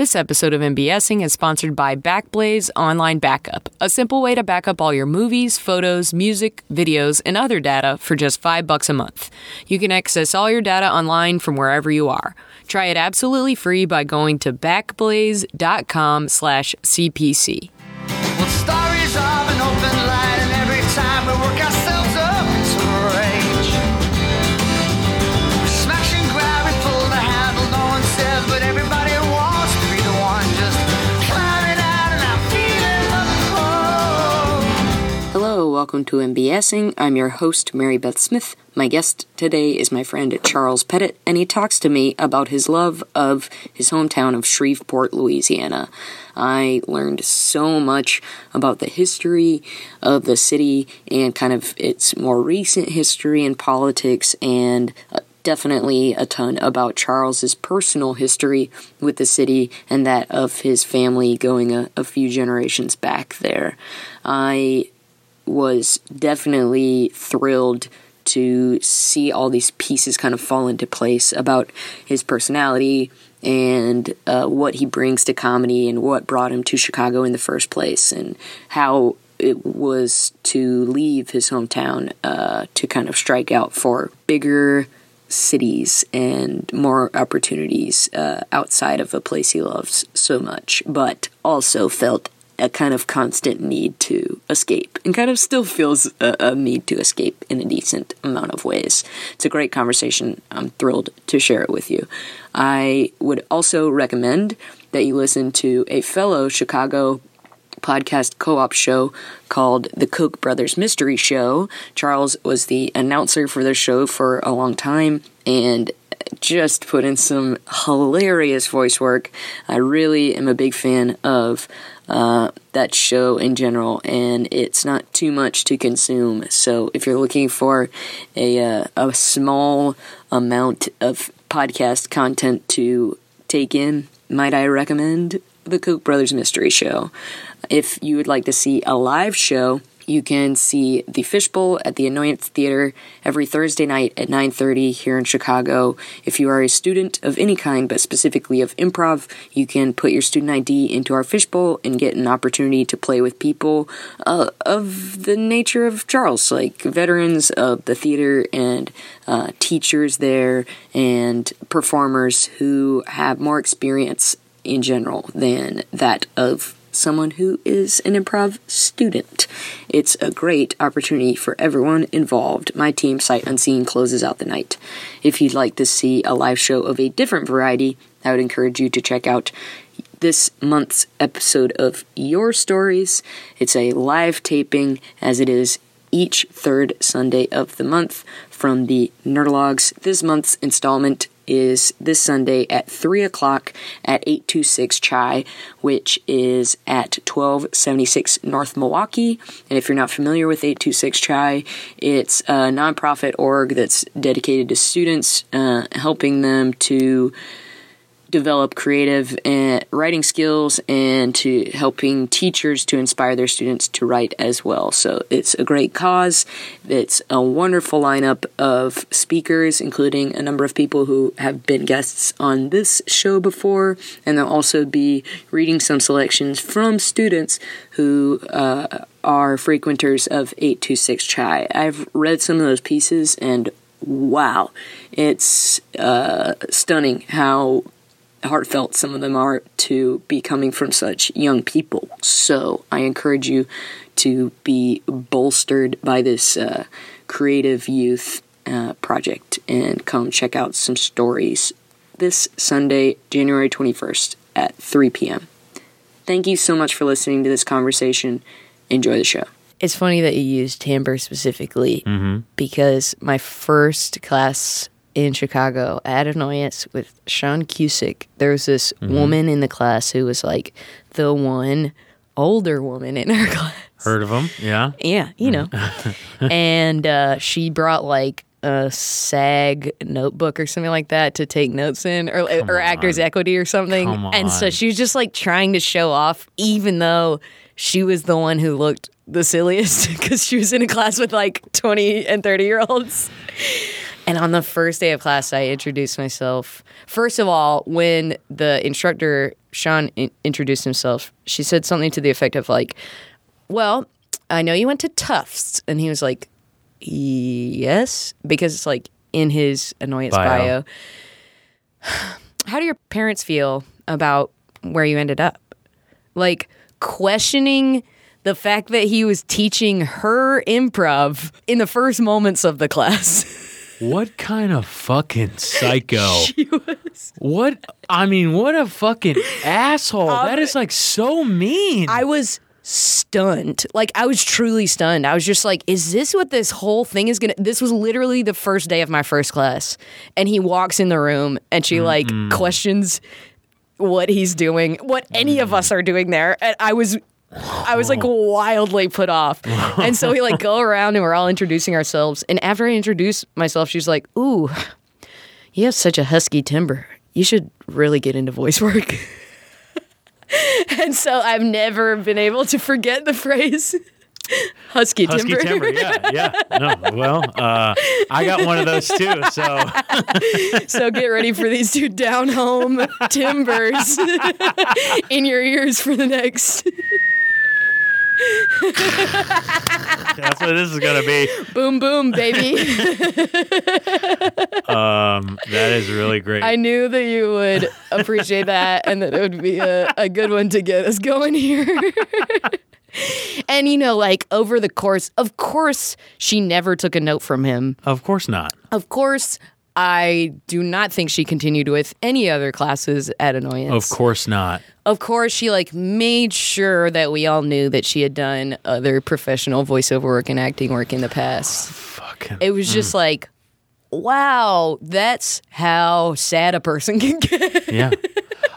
This episode of MBSing is sponsored by Backblaze Online Backup, a simple way to back up all your movies, photos, music, videos, and other data for just 5 bucks a month. You can access all your data online from wherever you are. Try it absolutely free by going to backblaze.com/cpc. Well, welcome to MBSing. I'm your host, Mary Beth Smith. My guest today is my friend Charles Pettitt, and he talks to me about his love of his hometown of Shreveport, Louisiana. I learned so much about the history of the city and kind of its more recent history and politics, and uh, definitely a ton about Charles's personal history with the city and that of his family going a, a few generations back there. I was definitely thrilled to see all these pieces kind of fall into place about his personality and uh, what he brings to comedy and what brought him to Chicago in the first place and how it was to leave his hometown uh, to kind of strike out for bigger cities and more opportunities uh, outside of a place he loves so much, but also felt a kind of constant need to escape and kind of still feels a, a, need to escape in a decent amount of ways. It's a great conversation. I'm thrilled to share it with you. I would also recommend that you listen to a fellow Chicago podcast co op show called The Koch Brothers Mystery Show. Charles was the announcer for their show for a long time and just put in some hilarious voice work. I really am a big fan of uh, that show in general, and it's not too much to consume. So if you're looking for a uh, a small amount of podcast content to take in, might I recommend the Koch Brothers Mystery Show? If you would like to see a live show, you can see the Fishbowl at the Annoyance Theater every Thursday night at 9:30 here in Chicago. If you are a student of any kind, but specifically of improv, you can put your student ID into our Fishbowl and get an opportunity to play with people uh, of the nature of Charles, like veterans of the theater and uh, teachers there and performers who have more experience in general than that of someone who is an improv student. It's a great opportunity for everyone involved. My team, Sight Unseen, closes out the night. If you'd like to see a live show of a different variety, I would encourage you to check out this month's episode of Your Stories. It's a live taping, as it is each third Sunday of the month from the Nerdologues. This month's installment is this Sunday at 3 o'clock at 826 Chai, which is at 1276 North Milwaukee. And if you're not familiar with 826 Chai, it's a nonprofit org that's dedicated to students, uh, helping them to develop creative and writing skills and to helping teachers to inspire their students to write as well. So it's a great cause. It's a wonderful lineup of speakers, including a number of people who have been guests on this show before, and they'll also be reading some selections from students who uh, are frequenters of 826 Chai. I've read some of those pieces and wow, it's uh, stunning how heartfelt some of them are to be coming from such young people. So I encourage you to be bolstered by this uh, creative youth uh, project and come check out some stories this Sunday, January 21st at 3 p.m. Thank you so much for listening to this conversation. Enjoy the show. It's funny that you used timbre specifically because my first class in Chicago at Annoyance with Sean Cusick, there was this woman in the class who was like the one older woman in her class. Heard of them? Yeah. Yeah, you know. and uh, she brought like a SAG notebook or something like that to take notes in, or, or Actors Equity or something. And so she was just like trying to show off, even though she was the one who looked the silliest because she was in a class with like 20 and 30 year olds. And on the first day of class, I introduced myself. First of all, when the instructor, Sean, in- introduced himself, she said something to the effect of, like, Well, I know you went to Tufts. And he was like, Yes, because it's like in his annoyance Bio. bio. How do your parents feel about where you ended up? Like, questioning the fact that he was teaching her improv in the first moments of the class. What kind of fucking psycho? What? I mean, what a fucking asshole. that is like so mean. I was stunned. Like I was truly stunned. I was just like, is this what this whole thing is gonna this was literally the first day of my first class. And he walks in the room and she like questions what he's doing, what any of us are doing there. And I was I was like wildly put off. And so we like go around and we're all introducing ourselves. And after I introduce myself, she's like, Ooh, you have such a husky timbre. You should really get into voice work. and so I've never been able to forget the phrase husky, Husky timbre. timber, yeah, yeah. No, well, uh, I got one of those too. So so get ready for these two down home timbers in your ears for the next that's what this is gonna be. boom boom baby. Um, that is really great. I knew that you would appreciate that and that it would be a, a good one to get us going here. and you know, like over the course, of course, she never took a note from him. of course not. Of course, I do not think she continued with any other classes at Annoyance. Of course not. Of course, she like made sure that we all knew that she had done other professional voiceover work and acting work in the past. Fucking. It was just mm. like, wow, that's how sad a person can get. Yeah.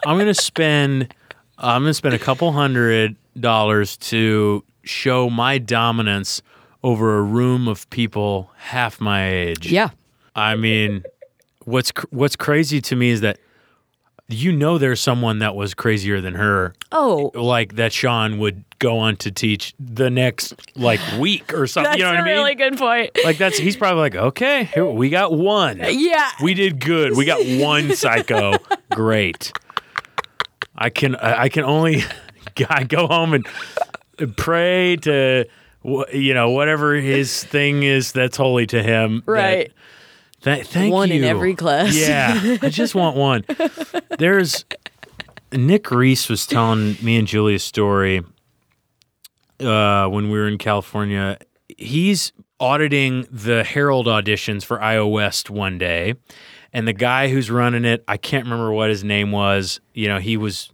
I'm gonna spend I'm gonna spend a couple hundred dollars to show my dominance over a room of people half my age. Yeah. I mean, what's cr- what's crazy to me is that you know there's someone that was crazier than her, Oh, like that Sean would go on to teach the next like week or something. that's you know what a I mean? really good point. like that's he's probably like, okay, here we got one. Yeah. We did good. We got one psycho. Great. I can I can only I go home and pray to you know whatever his thing is that's holy to him. that- Right. Th- thank One you. in every class. Yeah, I just want one. There's Nick Reese was telling me and Julie a story uh, when we were in California. He's auditing the Harold auditions for IO West one day, and the guy who's running it, I can't remember what his name was. You know, he was.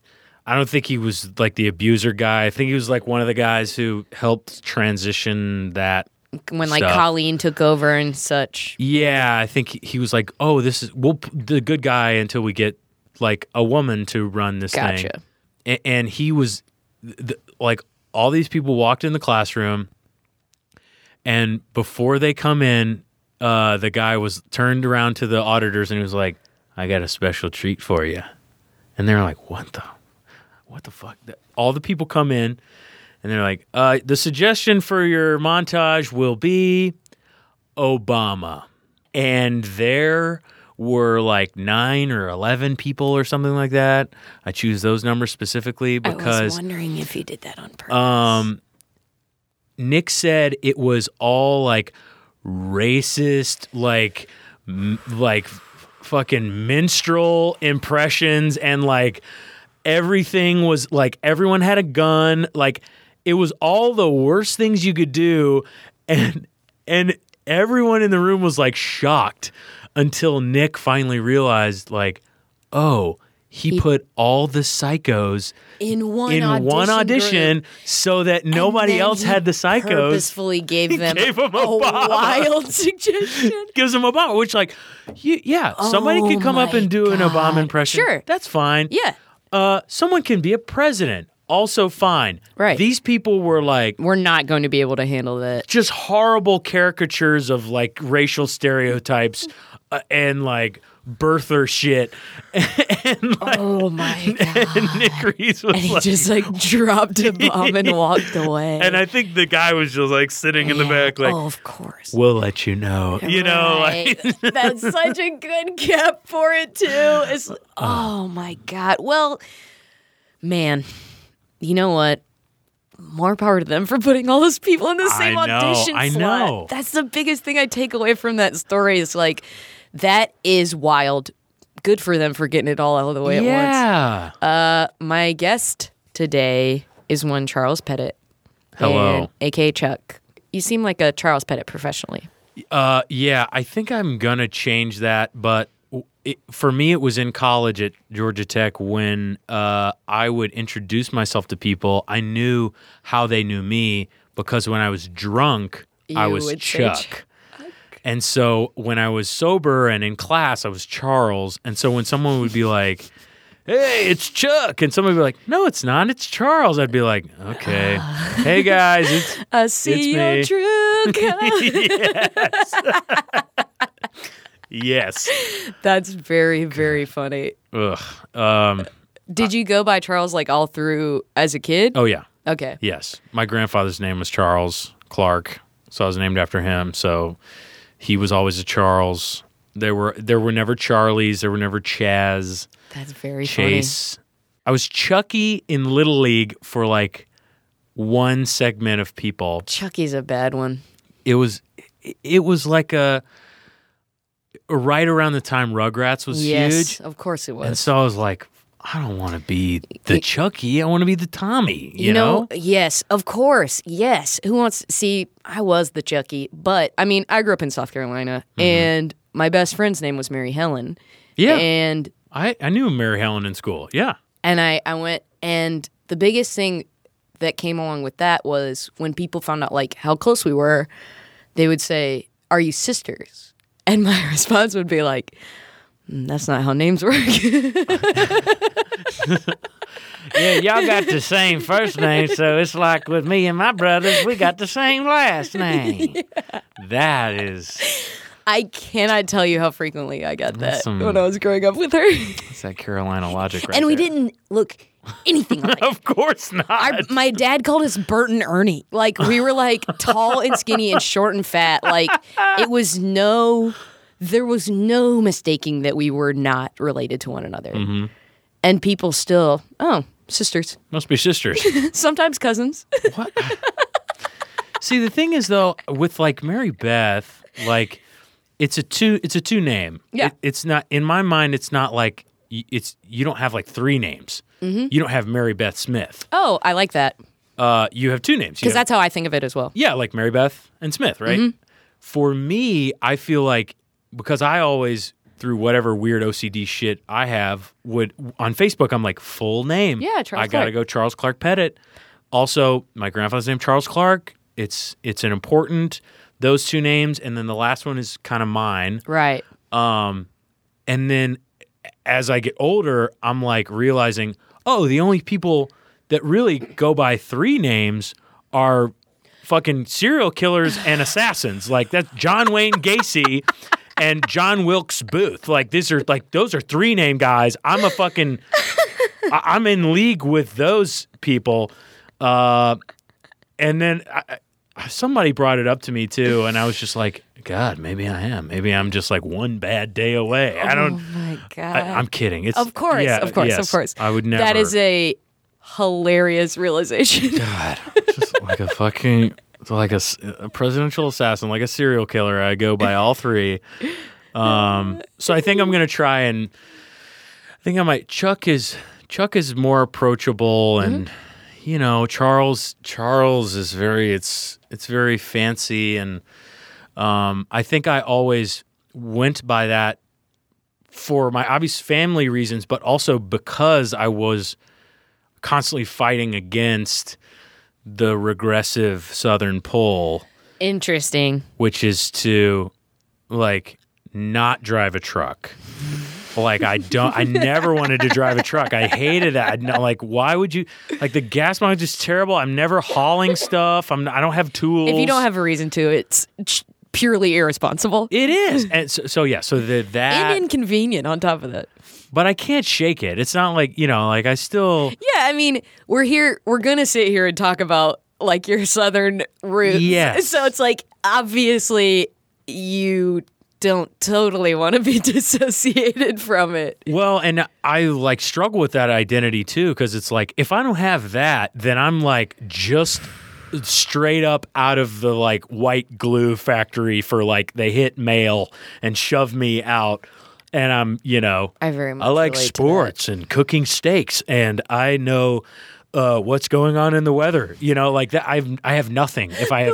I don't think he was like the abuser guy. I think he was like one of the guys who helped transition that when like stuff. Colleen took over and such. Yeah, I think he- was like, "Oh, this is we'll p- the good guy until we get like a woman to run this thing." Gotcha. A- and he was th- like, all these people walked in the classroom, and before they come in, uh, the guy was turned around to the auditors and he was like, "I got a special treat for you," and they're like, "What the, what the fuck?" All the people come in. And they're like, uh, the suggestion for your montage will be Obama. And there were like nine or 11 people or something like that. I choose those numbers specifically because. I was wondering if he did that on purpose. um, Nick said it was all like racist, like, m- like fucking minstrel impressions and like everything was like everyone had a gun. Like it was all the worst things you could do. And, and everyone in the room was like shocked until Nick finally realized, like, oh, he, put all the psychos in one in audition one audition group. so that nobody else he had the psychos. Purposefully gave them gave a Obama. wild suggestion. Gives them Obama, which like, y- yeah, somebody Oh could come up and do an Obama impression. Sure. that's fine. Yeah, Uh, someone can be a president, also fine. Right. These people were like we're not going to be able to handle that. just horrible caricatures of like racial stereotypes uh, and like birther shit. and, like, Oh my god. and Nick Reese was And he like, just like dropped a bomb and walked away. and I think the guy was just like sitting in the back, like, oh, of course. we'll let you know. You know, like, that's such a good cap for it too. It's oh my god. Well, man, you know what? More power to them for putting all those people in the same I know, audition I slot. know. That's the biggest thing I take away from that story. Is like that is wild. Good for them for getting it all out of the way at once. yeah. My guest today is one Charles Pettitt. Hello. aka Chuck. You seem like a Charles Pettitt professionally. Uh, yeah, I think I'm gonna change that, but it, for me, it was in college at Georgia Tech when uh, I would introduce myself to people. I knew how they knew me because when I was drunk, I was Chuck. Chuck. And so when I was sober and in class, I was Charles. And so when someone would be like, "Hey, it's Chuck," and someone would be like, "No, it's not. It's Charles," I'd be like, "Okay, hey guys, it's I see your me. true colors. yes." That's very, very funny. Ugh. Um. Did you go by Charles like all through as a kid? Oh yeah. Okay. Yes. My grandfather's name was Charles Clark, so I was named after him. So he was always a Charles. There were there were never Charlies. There were never Chaz, That's very funny. Chase. I was Chucky in Little League for like one segment of people. funny. Chucky's a bad one. It was it was like a right around the time Rugrats was yes, huge. of course it was. And so I was like, I don't want to be the Chucky. I want to be the Tommy. You, know? Yes, of course. Yes. Who wants see, I was the Chucky, but I mean, I grew up in South Carolina and my best friend's name was Mary Helen. Mm-hmm. Yeah. And I, I knew Mary Helen in school. Yeah. And I, I went, and the biggest thing that came along with that was when people found out like how close we were, they would say, "Are you sisters?" And my response would be like, "Mm, "That's not how names work." Yeah, y'all got the same first name, so it's like with me and my brothers, we got the same last name. That is I cannot tell you how frequently I got that some- when I was growing up with her, it's that Carolina logic right and we there. didn't look anything alike. Of course not. Our, my dad called us Bert and Ernie. Like we were like tall and skinny and short and fat. Like it was no, there was no mistaking that we were not related to one another. Mm-hmm. And people still, oh, sisters, Must be sisters. sometimes cousins. what? See, the thing is though, with like Mary Beth, like it's a two it's a two name. Yeah. It- it's not in my mind it's not like it's you don't have like three names. Mm-hmm. You don't have Mary Beth Smith. oh, I like that Uh, you have two names. Because that's how I think of it as well. Yeah, like Mary Beth and Smith, right? Mm-hmm. For me, I feel like because I always through whatever weird OCD shit I have would on Facebook I'm like full name. Yeah, Charles I gotta Clark. go Charles Clark Pettitt. Also, my grandfather's name Charles Clark. It's it's an important those two names, and then the last one is kind of mine. Right. Um And then as I get older, I'm like realizing, oh, the only people that really go by three names are fucking serial killers and assassins. Like that's John Wayne Gacy and John Wilkes Booth. Like these are like those are three name guys. I'm a fucking I- I'm in league with those people. Uh, and then I- somebody brought it up to me too, and I was just like, God, maybe I am. Maybe I'm just like one bad day away. I Oh don't. my god. I, I'm kidding. It's of course, yeah, of course, yes. of course. I would never. That is a hilarious realization. God, just like a fucking like a presidential assassin, like a serial killer. I go by all three. Um, so I think I'm gonna try and I think I might. Chuck is Chuck is more approachable, and you know Charles Charles is very it's it's very fancy, and um, I think I always went by that for my obvious family reasons, but also because I was constantly fighting against the regressive Southern pull, Interesting. which is to like not drive a truck. Like I don't, I never wanted to drive a truck. I hated that. I'd not, like, why would you? Like the gas mileage is terrible. I'm never hauling stuff. I'm. I don't have tools. If you don't have a reason to, it's purely irresponsible It is, and so, so yeah, so the, that, and inconvenient on top of that. but I can't shake it. It's not like you know, like I still, Yeah, I mean, we're here. We're gonna sit here and talk about like your southern roots. Yeah. So it's like obviously you don't totally want to be dissociated from it. well, and I like struggle with that identity too because it's like if I don't have that, then I'm like just straight up out of the like white glue factory for like they hit mail and shove me out, and I'm you know I very much I like sports and cooking steaks, and I know uh, what's going on in the weather. You know, like that. I've I have nothing. If I have,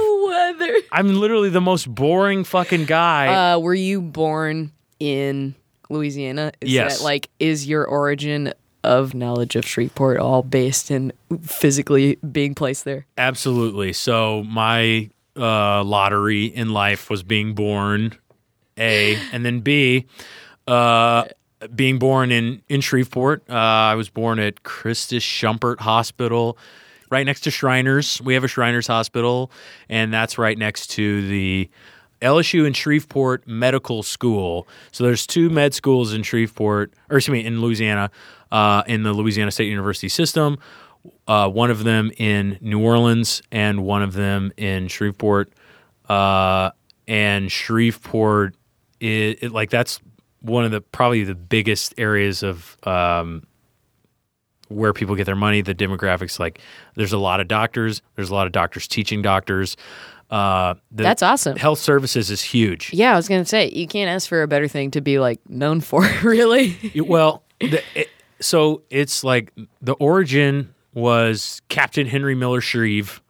I'm literally the most boring fucking guy. Uh, were you born in Louisiana? Is Yes. That, like, is your origin of knowledge of Shreveport all based in physically being placed there? Absolutely. So my uh, lottery in life was being born, A, and then B, uh, being born in in Shreveport. Uh, I was born at Christus Schumpert Hospital, right next to Shriners. We have a Shriners Hospital, and that's right next to the LSU and Shreveport Medical School. So there's two med schools in Shreveport, or excuse me, in Louisiana, uh, in the Louisiana State University system. Uh, one of them in New Orleans and one of them in Shreveport. Uh, and Shreveport, is, it, like that's one of the probably the biggest areas of um, where people get their money. The demographics, like there's a lot of doctors. There's a lot of doctors teaching doctors. Uh, the That's awesome. Health services is huge. Yeah, I was gonna say you can't ask for a better thing to be like known for, really. Well, the, it, so it's like the origin was Captain Henry Miller Shreve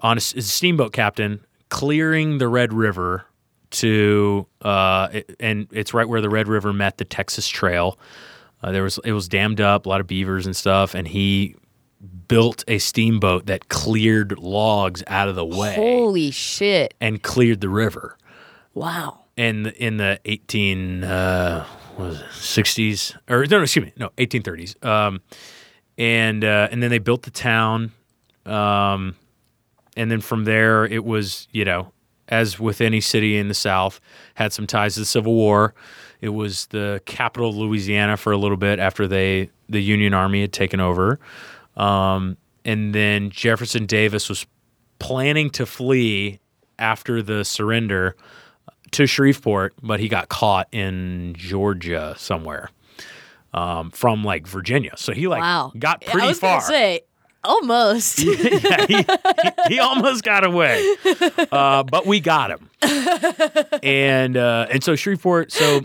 on a, a steamboat captain clearing the Red River to uh, it- and it's right where the Red River met the Texas Trail. Uh, there was it was dammed up, a lot of beavers and stuff, and he built a steamboat that cleared logs out of the way Holy shit! and cleared the river Wow. And in the 18 uh, what was it, 60s or no, no excuse me no 1830s um, and uh, and then they built the town um, and then from there it was you know as with any city in the south had some ties to the civil war it was the capital of louisiana for a little bit after they the union army had taken over um, and then jefferson davis was planning to flee after the surrender to Shreveport, but he got caught in Georgia somewhere um, from like Virginia. So he like Wow. got I pretty was far. say almost. yeah, he, he, he almost got away, uh, but we got him. and uh, and so Shreveport, so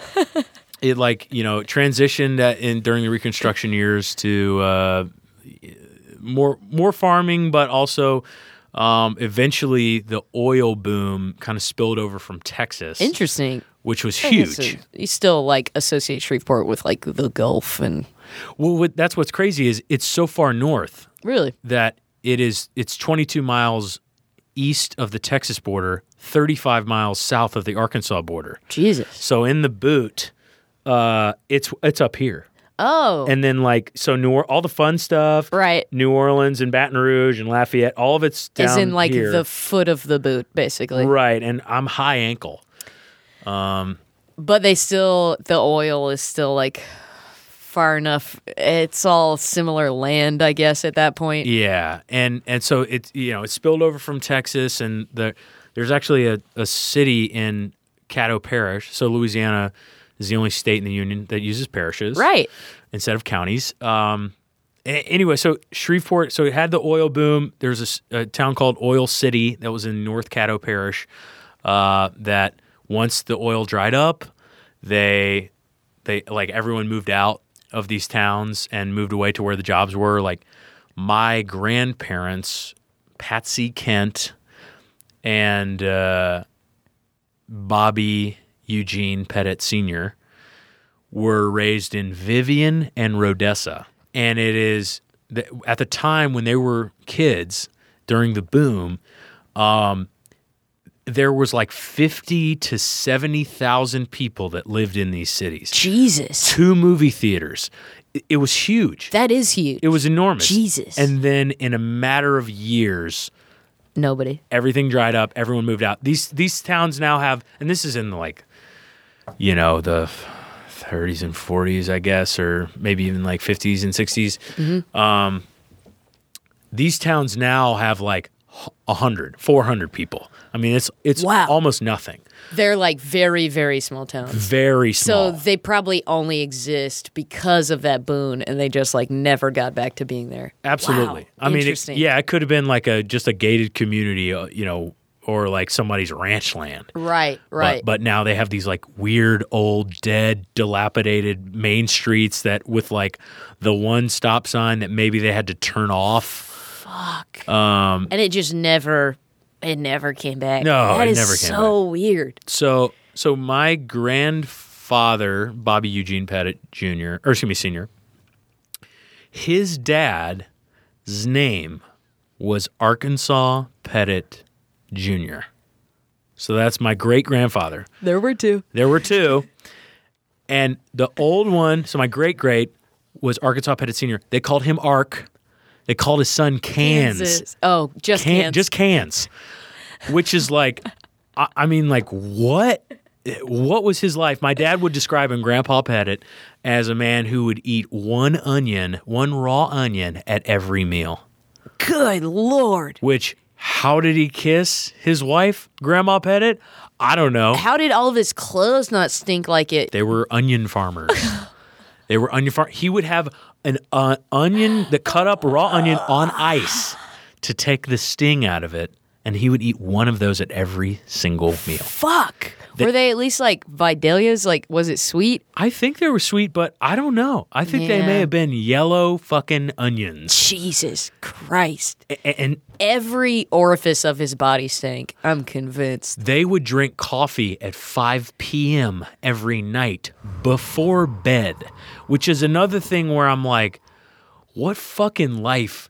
it like you know transitioned at, in during the Reconstruction years to uh, more more farming, but also um, eventually the oil boom kind of spilled over from Texas, Interesting. which was huge. it- You still like associate Shreveport with like the Gulf and Well, what, that's what's crazy is it's so far north really that it is it's 22 miles east of the Texas border, 35 miles south of the Arkansas border. Jesus. So in the boot, uh, it's it's up here, Oh, and then like so New or- all the fun stuff, right. New Orleans and Baton Rouge and Lafayette, all of it's down Is in like here. the foot of the boot, basically. right, and I'm high ankle. Um But they still, the oil is still like far enough. It's all similar land, I guess, at that point. Yeah, and and so it you know it spilled over from Texas, and the there's actually a, a city in Caddo Parish. So Louisiana is the only state in the union that uses parishes, Right. instead of counties. Um, anyway, so Shreveport, so it had the oil boom. There's a town called Oil City that was in North Caddo Parish. Uh, that once the oil dried up, they they like everyone moved out of these towns and moved away to where the jobs were. Like my grandparents, Patsy Kent and uh, Bobby Eugene Pettitt Sr. were raised in Vivian and Rodessa. And it is at the time when they were kids during the boom, um, there was like 50 to 70,000 people that lived in these cities. Jesus. Two movie theaters. It, was huge. That is huge. It was enormous. Jesus. And then in a matter of years, Nobody. everything dried up everyone moved out these these towns now have and this is in like you know the 30s and 40s i guess or maybe even like 50s and 60s Mm-hmm. um, these towns now have like 100 400 people i mean it's it's Wow. almost nothing They're like very, very small towns. very small So they probably only exist because of that boon, and they just like never got back to being there. Absolutely. Wow. I mean, it, yeah, it could have been like a just a gated community, uh, you know, or like somebody's ranch land. Right. Right. But, but now they have these like weird, old, dead, dilapidated main streets that with like the one stop sign that maybe they had to turn off. Fuck. Um, and it just never, it never came back. No, That it is never came So weird. so so my grandfather, Bobby Eugene Pettitt Jr., or excuse me, Senior, his dad's name was Arkansas Pettitt Jr. So that's my great grandfather. There were two. There were two. And the old one, so my great great was Arkansas Pettitt Sr. They called him Ark. They called his son Cans. Kansas. Oh, just Can, cans. just cans, which is like, I, I mean, like what? What was his life? My dad would describe him, Grandpa Pettitt, as a man who would eat one onion, one raw onion at every meal. Good lord. Which, how did he kiss his wife, Grandma Pettitt? I don't know. How did all of his clothes not stink like it? They were onion farmers. they were onion farm. He would have an uh, onion, the cut up raw onion on ice to take the sting out of it, and he would eat one of those at every single meal. Fuck. Were they at least like Vidalia's? Like, was it sweet? I think they were sweet, but I don't know. I think they may have been yellow fucking onions. Jesus Christ. A- And Every orifice of his body stank. I'm convinced. they would drink coffee at 5 p.m. every night before bed, which is another thing where I'm like, what fucking life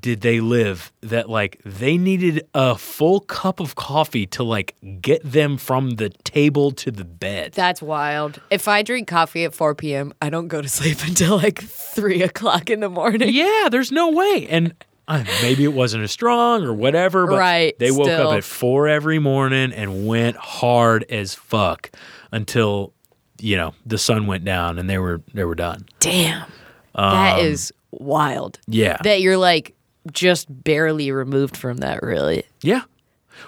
did they live that like they needed a full cup of coffee to like get them from the table to the bed? That's wild. If I drink coffee at 4 p.m., I don't go to sleep until like 3 o'clock in the morning. yeah, there's no way. And uh, maybe it wasn't as strong or whatever, but Right, they woke still. up at four every morning and went hard as fuck until you know the sun went down and they were they were done. Damn. that is wild. Yeah, That you're like just barely removed from that, really. yeah.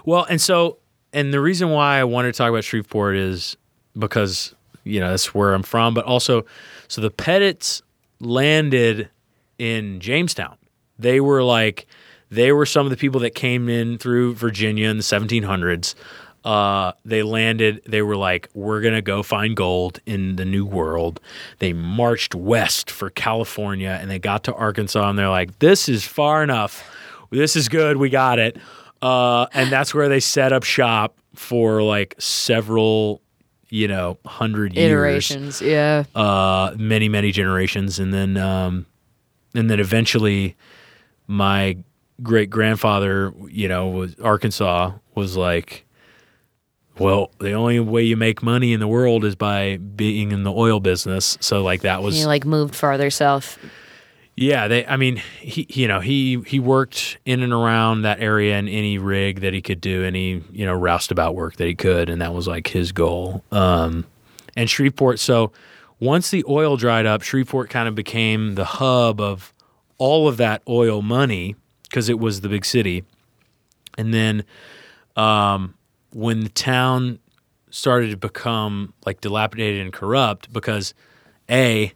Well, and so and the reason why I wanted to talk about Shreveport is because you know that's where I'm from, but also so the Pettitts landed in Jamestown. They were like they were some of the people that came in through Virginia in the 1700s. Uh, they landed. They were like, "We're gonna go find gold in the New World." They marched west for California, and they got to Arkansas, and they're like, "This is far enough. This is good. We got it." Uh, and that's where they set up shop for like several, you know, hundred years Yeah. uh, many many generations, and then um, and then eventually, my great grandfather, you know, was Arkansas was like, well, the only way you make money in the world is by being in the oil business. So like that was He like moved farther south. yeah, they. I mean, he, you know, he he worked in and around that area in any rig that he could do, any you know roustabout work that he could, and that was like his goal. Um, and Shreveport. So once the oil dried up, Shreveport kind of became the hub of all of that oil money because it was the big city. And then um, when the town started to become like dilapidated and corrupt, because a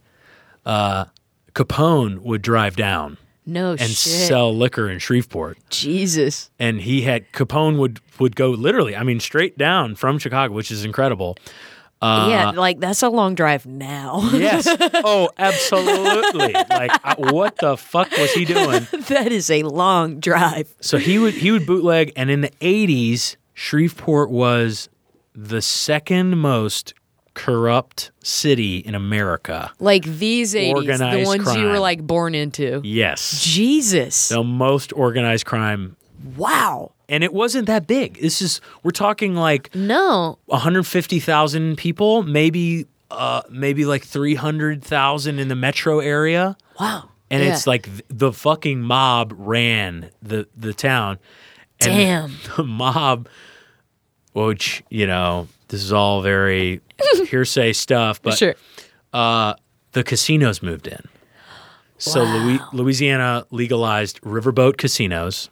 uh, Capone would drive down No and shit. sell liquor in Shreveport, Jesus. and he had Capone would would go literally, I mean, straight down from Chicago, which is incredible. Uh, yeah, like that's a long drive now. Yes. Oh, absolutely. like, I, what the fuck was he doing? that is a long drive. So he would he would bootleg, and in the '80s, Shreveport was the second most corrupt city in America. Like these 80s, the Organized ones you were like born into. Yes, Jesus. the most organized crime, Wow. and it wasn't that big. This is we're talking like No. 150,000 people, maybe uh maybe like 300,000 in the metro area. Wow. and Yeah. it's like th- the fucking mob ran the the town And Damn. the mob, which you know, this is all very hearsay stuff, but sure. uh, the casinos moved in. So Louis- Louisiana legalized riverboat casinos.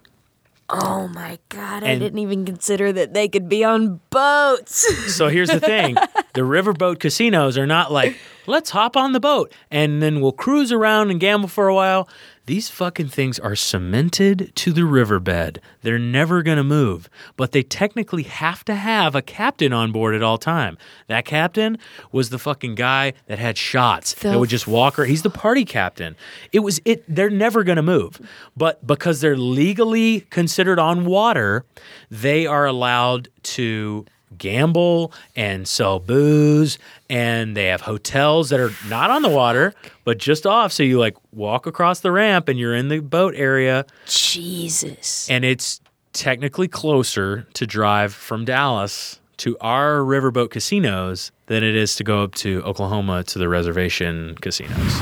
Oh my god! I And- didn't even consider that they could be on boats. So here's the thing: the riverboat casinos are not like let's hop on the boat and then we'll cruise around and gamble for a while. These fucking things are cemented to the riverbed. They're never going to move, but they technically have to have a captain on board at all time. That captain was the fucking guy that had shots The that would just walk. Or he's the party captain. It was it. They're never going to move, but because they're legally considered on water, they are allowed to gamble and sell booze and they have hotels that are not on the water but just off so you like walk across the ramp and you're in the boat area Jesus. and it's technically closer to drive from Dallas to our riverboat casinos than it is to go up to Oklahoma to the reservation casinos.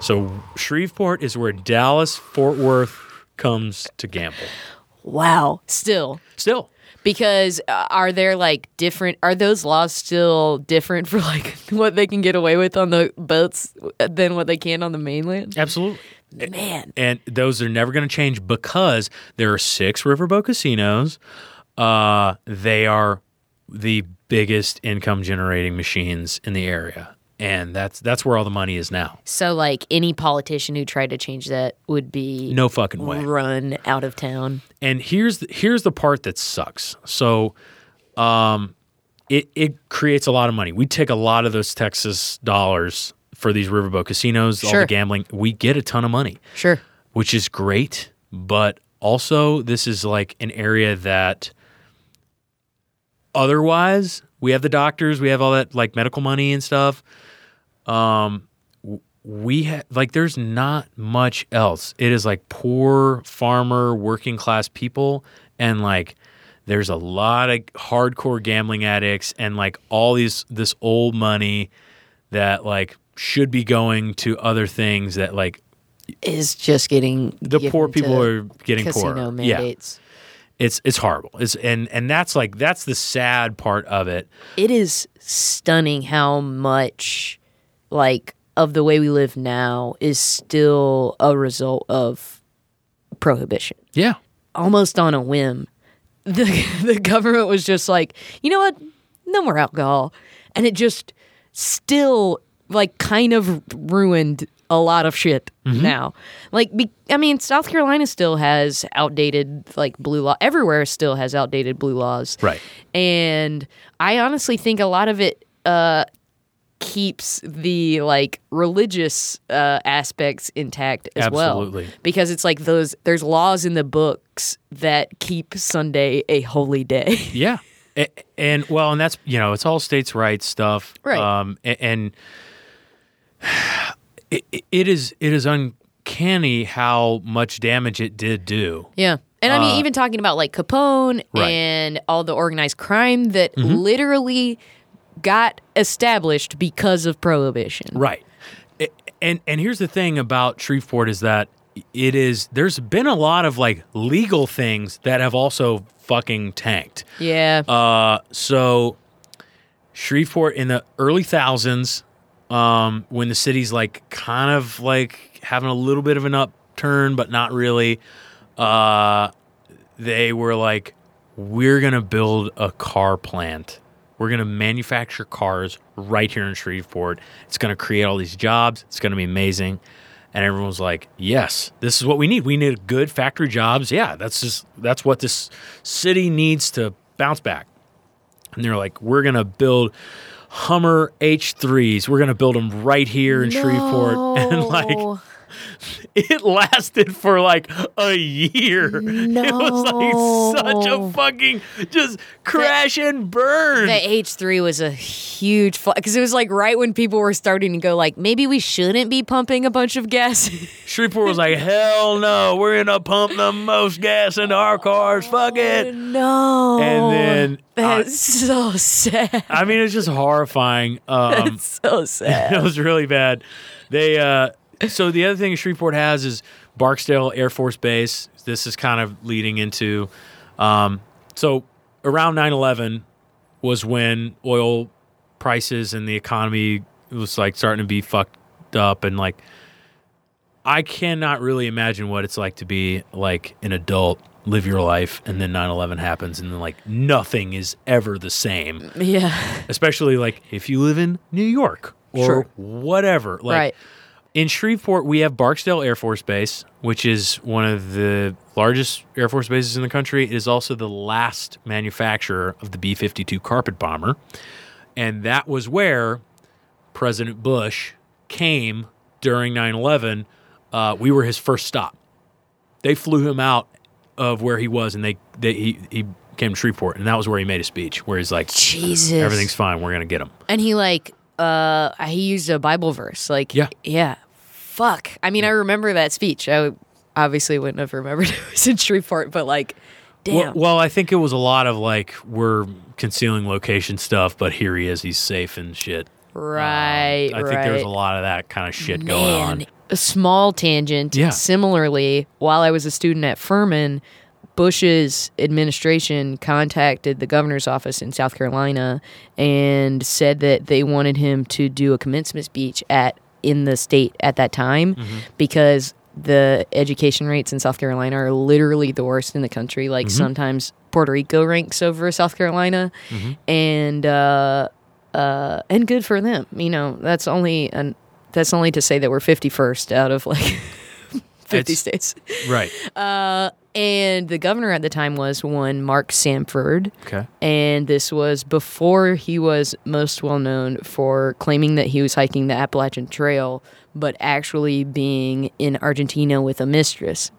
So Shreveport is where Dallas Fort Worth comes to gamble. Wow. Still, Still, because uh, are there like different? Are those laws still different for like what they can get away with on the boats than what they can on the mainland? absolutely. Man, and those are never going to change because there are six riverboat casinos. Uh, they are the biggest income generating machines in the area, and that's that's where all the money is now. so like any politician who tried to change that would be No fucking way. run out of town. And here's the, here's the part that sucks. So, um, it it creates a lot of money. We take a lot of those Texas dollars for these riverboat casinos, all the gambling. We get a ton of money. Sure. which is great. But also, this is like an area that otherwise we have the doctors, we have all that like medical money and stuff. Um, we have like there's not much else. It is like poor farmer, working class people, and like there's a lot of hardcore gambling addicts and like all these this old money that like should be going to other things that like Is just getting the poor people are getting poorer. mandates. Yeah, it's it's horrible. It's and and that's like that's the sad part of it. it is stunning how much like of the way we live now is still a result of prohibition. Yeah, almost on a whim. The the government was just like you know what? No more alcohol. And it just still like kind of ruined a lot of shit now. Like be, i mean south carolina still has outdated like blue law everywhere still has outdated blue laws. Right. and i honestly think a lot of it uh keeps the like religious uh aspects intact as Absolutely. well because it's like those there's laws in the books that keep sunday a holy day yeah, A- and well, and that's you know it's all states' rights stuff. Right. Um, a- and, it, it- is it is uncanny how much damage it did do. Yeah. And I mean, even talking about like Capone Right. Mm-hmm. and all the organized crime that literally got established because of prohibition. Right. And and here's the thing about Shreveport is that it is there's been a lot of like legal things that have also fucking tanked. Yeah. Uh, so Shreveport in the early thousands, um, when the city's like kind of like having a little bit of an upturn, but not really, uh, they were like, we're gonna build a car plant. We're gonna manufacture cars right here in Shreveport. It's gonna create all these jobs. It's gonna be amazing. And everyone was like, "Yes, this is what we need. We need good factory jobs. Yeah, that's just that's what this city needs to bounce back." And they're like, "We're gonna build Hummer H3s. We're gonna build them right here in Shreveport." And like, No. it lasted for like a year. It was like such a fucking just crash and burn. the H3 was a huge because it was like right when people were starting to go like maybe we shouldn't be pumping a bunch of gas. Shreveport was like, "Hell no, we're gonna pump the most gas into our cars. Fuck it." no. And then uh, that's so sad. I mean, it's just horrifying. Um, so sad. it was really bad. They uh, so the other thing Shreveport has is Barksdale Air Force Base. This is kind of leading into Um, so around 9/11 was when oil prices and the economy was like starting to be fucked up and like I cannot really imagine what it's like to be like an adult, live your life, and then 9/11 happens, and then like nothing is ever the same. Yeah. Especially like if you live in New York or Sure. whatever. Like right. In Shreveport, we have Barksdale Air Force Base, which is one of the largest Air Force bases in the country. It is also the last manufacturer of the B 52 carpet bomber. And that was where President Bush came during 9 11. Uh, we were his first stop. They flew him out of where he was and they, they he, he came to Shreveport. And that was where he made a speech where he's like, Jesus. everything's fine. We're going to get him. And he like uh he used a Bible verse. Like Yeah. yeah. Fuck. I mean, I remember that speech. I obviously wouldn't have remembered it was in Shreveport, but like, damn. Well, well, I think it was a lot of like we're concealing location stuff, but here he is, he's safe and shit. right. Um, I right. think there was a lot of that kind of shit going on. A small tangent. Yeah. Similarly, while I was a student at Furman, Bush's administration contacted the governor's office in South Carolina and said that they wanted him to do a commencement speech at in the state at that time Mm-hmm. because the education rates in South Carolina are literally the worst in the country. Like Mm-hmm. sometimes Puerto Rico ranks over South Carolina, Mm-hmm. and uh, uh, and good for them. You know, that's only an that's only to say that we're 51st out of like 50 It's- states. Right. And the governor at the time was one Mark Sanford. Okay. And this was before he was most well known for claiming that he was hiking the Appalachian Trail, but actually being in Argentina with a mistress.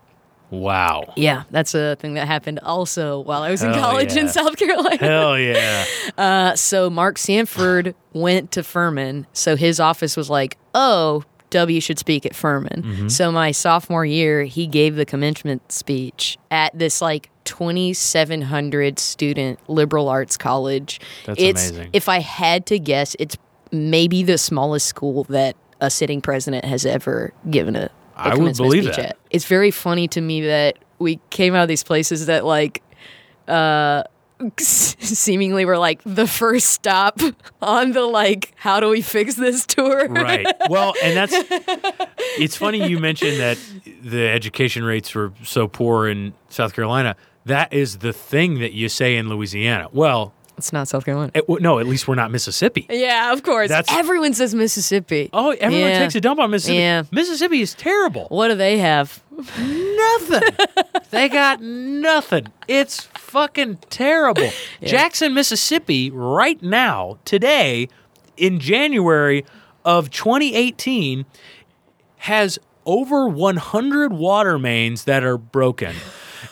Wow. Yeah, that's a thing that happened also while I was in Hell college in. South Carolina. Hell yeah. Uh, so Mark Sanford went to Furman. So his office was like, oh, W should speak at Furman. Mm-hmm. So my sophomore year, he gave the commencement speech at this like 2,700 student liberal arts college. That's it's, amazing. If I had to guess, it's maybe the smallest school that a sitting president has ever given a, a I would commencement believe speech that. at. It's very funny to me that we came out of these places that like seemingly were like the first stop on the like how do we fix this tour right. Well, and that's it's funny you mentioned that the education rates were so poor in South Carolina. That is the thing that you say in Louisiana. Well, it's not south carolina it, w- no, at least we're not Mississippi. yeah of course That's- everyone says mississippi Oh, everyone Yeah. takes a dump on Mississippi. Yeah. Mississippi is terrible. what do they have Nothing. they got nothing. It's fucking terrible. Jackson, Mississippi, right now, today, in January of 2018, has over 100 water mains that are broken.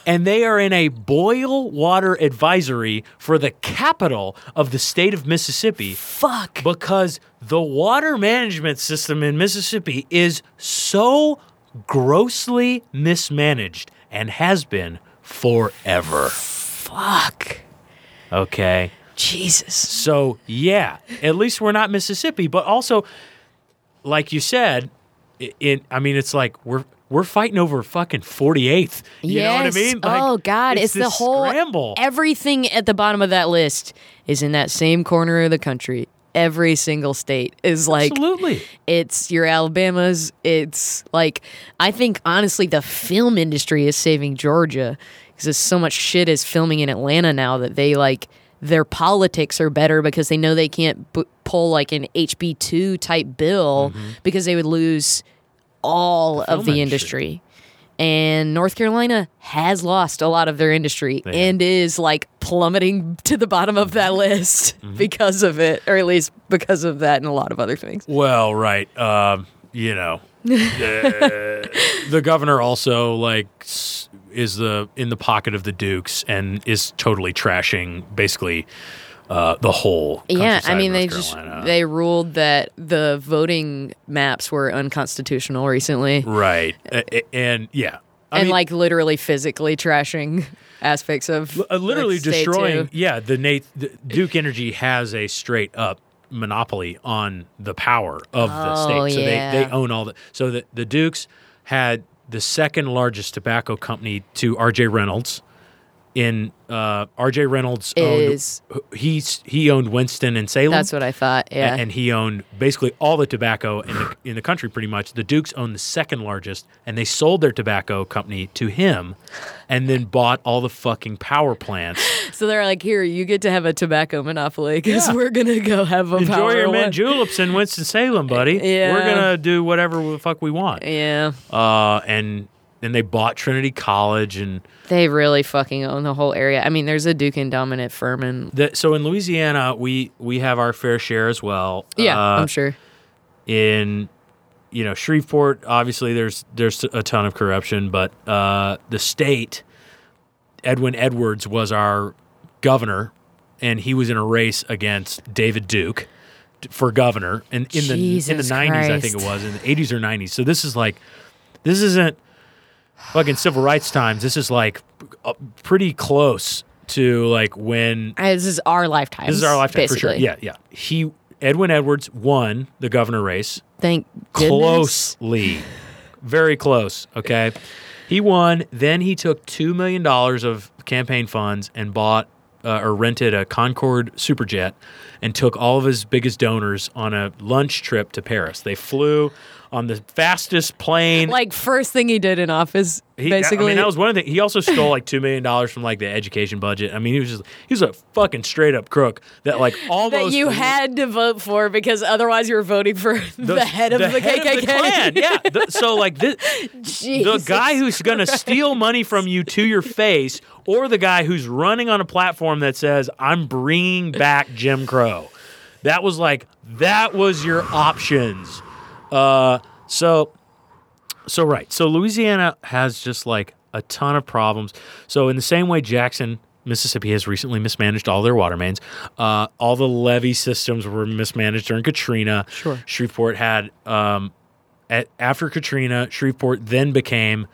And they are in a boil water advisory for the capital of the state of Mississippi fuck because the water management system in Mississippi is so grossly mismanaged and has been forever. Fuck Okay. jesus So, yeah, at least we're not Mississippi, but also like you said, it, it I mean it's like we're we're fighting over fucking 48th. You know what I mean? Like, oh God! It's, the whole scramble. Everything at the bottom of that list is in that same corner of the country. Every single state is like Absolutely. it's your Alabamas. It's like I think honestly the film industry is saving Georgia because there's so much shit is filming in Atlanta now that they like their politics are better because they know they can't b- pull like an HB two type bill because they would lose all of the industry. And North Carolina has lost a lot of their industry and is like plummeting to the bottom of that list Mm-hmm. because of it, or at least because of that and a lot of other things. Well, right. Um, you know, the, the governor also like s- is the in the pocket of the Dukes and is totally trashing basically uh, the whole. Yeah, I mean they North just they ruled that the voting maps were unconstitutional recently, right A- a- and yeah, I and mean, like literally physically trashing aspects of uh, literally the state, destroying. Yeah, the Nate the Duke Energy has a straight up monopoly on the power of the Oh, state. So yeah. they, they own all the. So the the Dukes had the second largest tobacco company to R.J. Reynolds in uh, R.J. Reynolds owned, Is- he's he owned Winston and Salem. That's what I thought. Yeah. and he owned basically all the tobacco in the, in the country, pretty much. The Dukes owned the second largest, and they sold their tobacco company to him, and then bought all the fucking power plants. so they're like, here, you get to have a tobacco monopoly because Yeah. we're gonna go have a Enjoy your mint juleps in Winston Salem, buddy. Yeah. We're gonna do whatever the fuck we want. Yeah. Uh, and then they bought Trinity College, and They really fucking own the whole area. I mean, there's a Duke and Dominant Furman. the, so in Louisiana, we we have our fair share as well. Yeah, Uh, I'm sure. in you know Shreveport obviously there's there's a ton of corruption but uh, the state Edwin Edwards was our governor and he was in a race against David Duke for governor and in the in the Jesus 90s I think it was in the 80s or 90s so this is like this isn't fucking civil rights times this is like uh, pretty close to like when Uh, This is our lifetime. this is our lifetime basically. for sure yeah yeah he Edwin Edwards won the governor race Thank goodness. closely, very close. Okay, he won. Then he took two million dollars of campaign funds and bought uh, or rented a Concorde Superjet and took all of his biggest donors on a lunch trip to Paris. They flew on the fastest plane. Like first thing he did in office, He, basically. I mean, that was one of the. He also stole like two million dollars from like the education budget. I mean, he was just he was a fucking straight up crook that like almost that you had to vote for because otherwise you were voting for the, head of the, head KKK. of the Klan. Yeah. The- so like this, the guy who's going to steal money from you to your face, or the guy who's running on a platform that says I'm bringing back Jim Crow. That was like that was your options. Uh, so so right. So Louisiana has just like a ton of problems. So in the same way Jackson, Mississippi has recently mismanaged all their water mains. Uh, all the levee systems were mismanaged during Katrina. Sure. Shreveport had um, at, after Katrina, Shreveport then became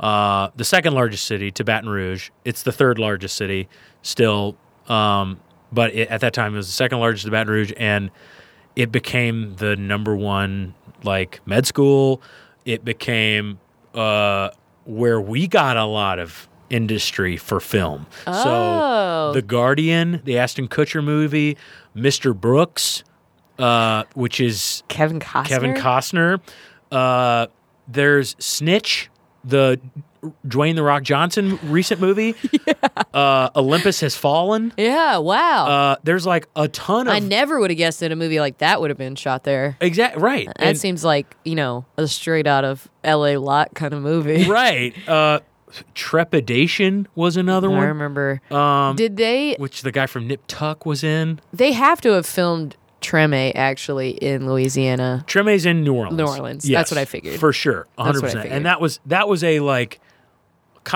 uh, the second largest city to Baton Rouge. It's the third largest city still, um, but it, at that time it was the second largest to Baton Rouge, and it became the number one like med school. It became uh, where we got a lot of industry for film. Oh. So The Guardian, the Ashton Kutcher movie, Mr. Brooks, uh, which is Kevin Costner. Kevin Costner. Uh, there's Snitch, the Dwayne the Rock Johnson recent movie. Uh, Olympus Has Fallen. Yeah, wow. Uh, there's like a ton of I never would have guessed that a movie like that would have been shot there. exact right. That And- seems like, you know, a straight out of LA lot kind of movie. right. Uh, Trepidation was another I one, I remember. um, Did they which the guy from Nip Tuck was in. they have to have filmed Treme actually in Louisiana. Treme's in New Orleans. New Orleans. Yes, That's what I figured. for sure, That's hundred what I percent. And that was that was a like,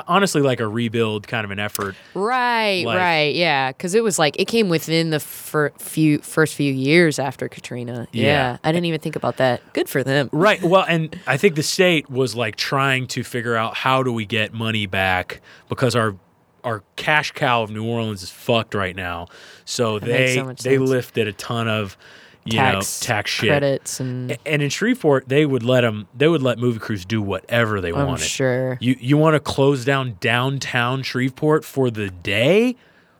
honestly, like a rebuild kind of an effort. Right, Like- right, yeah, because it was like it came within the fir- few first few years after Katrina. Yeah. Yeah. I didn't even think about that. Good for them. Right. Well, and I think the state was like trying to figure out how do we get money back because our our cash cow of New Orleans is fucked right now. So makes they so they sense. lifted a ton of you Tax know tax shit. credits and And in Shreveport, they would let them. They would let movie crews do whatever they I'm wanted. sure. You you want to close down downtown Shreveport for the day?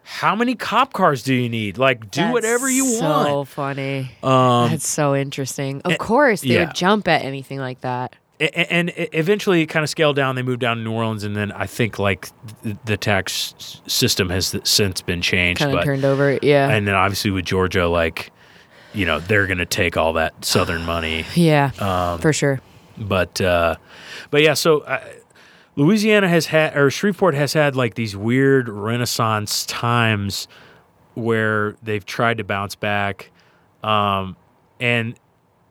How many cop cars do you need? Like, do That's whatever you so want. So funny. Um, That's so interesting. Of course, they yeah. would jump at anything like that. And eventually it kind of scaled down. They moved down to New Orleans, and then I think like the tax system has since been changed. Kind of but turned over. Yeah. and then obviously with Georgia, like you know they're going to take all that southern money. yeah. Um, for sure. But uh, but yeah, so uh, Louisiana has had or Shreveport has had like these weird Renaissance times where they've tried to bounce back, um, and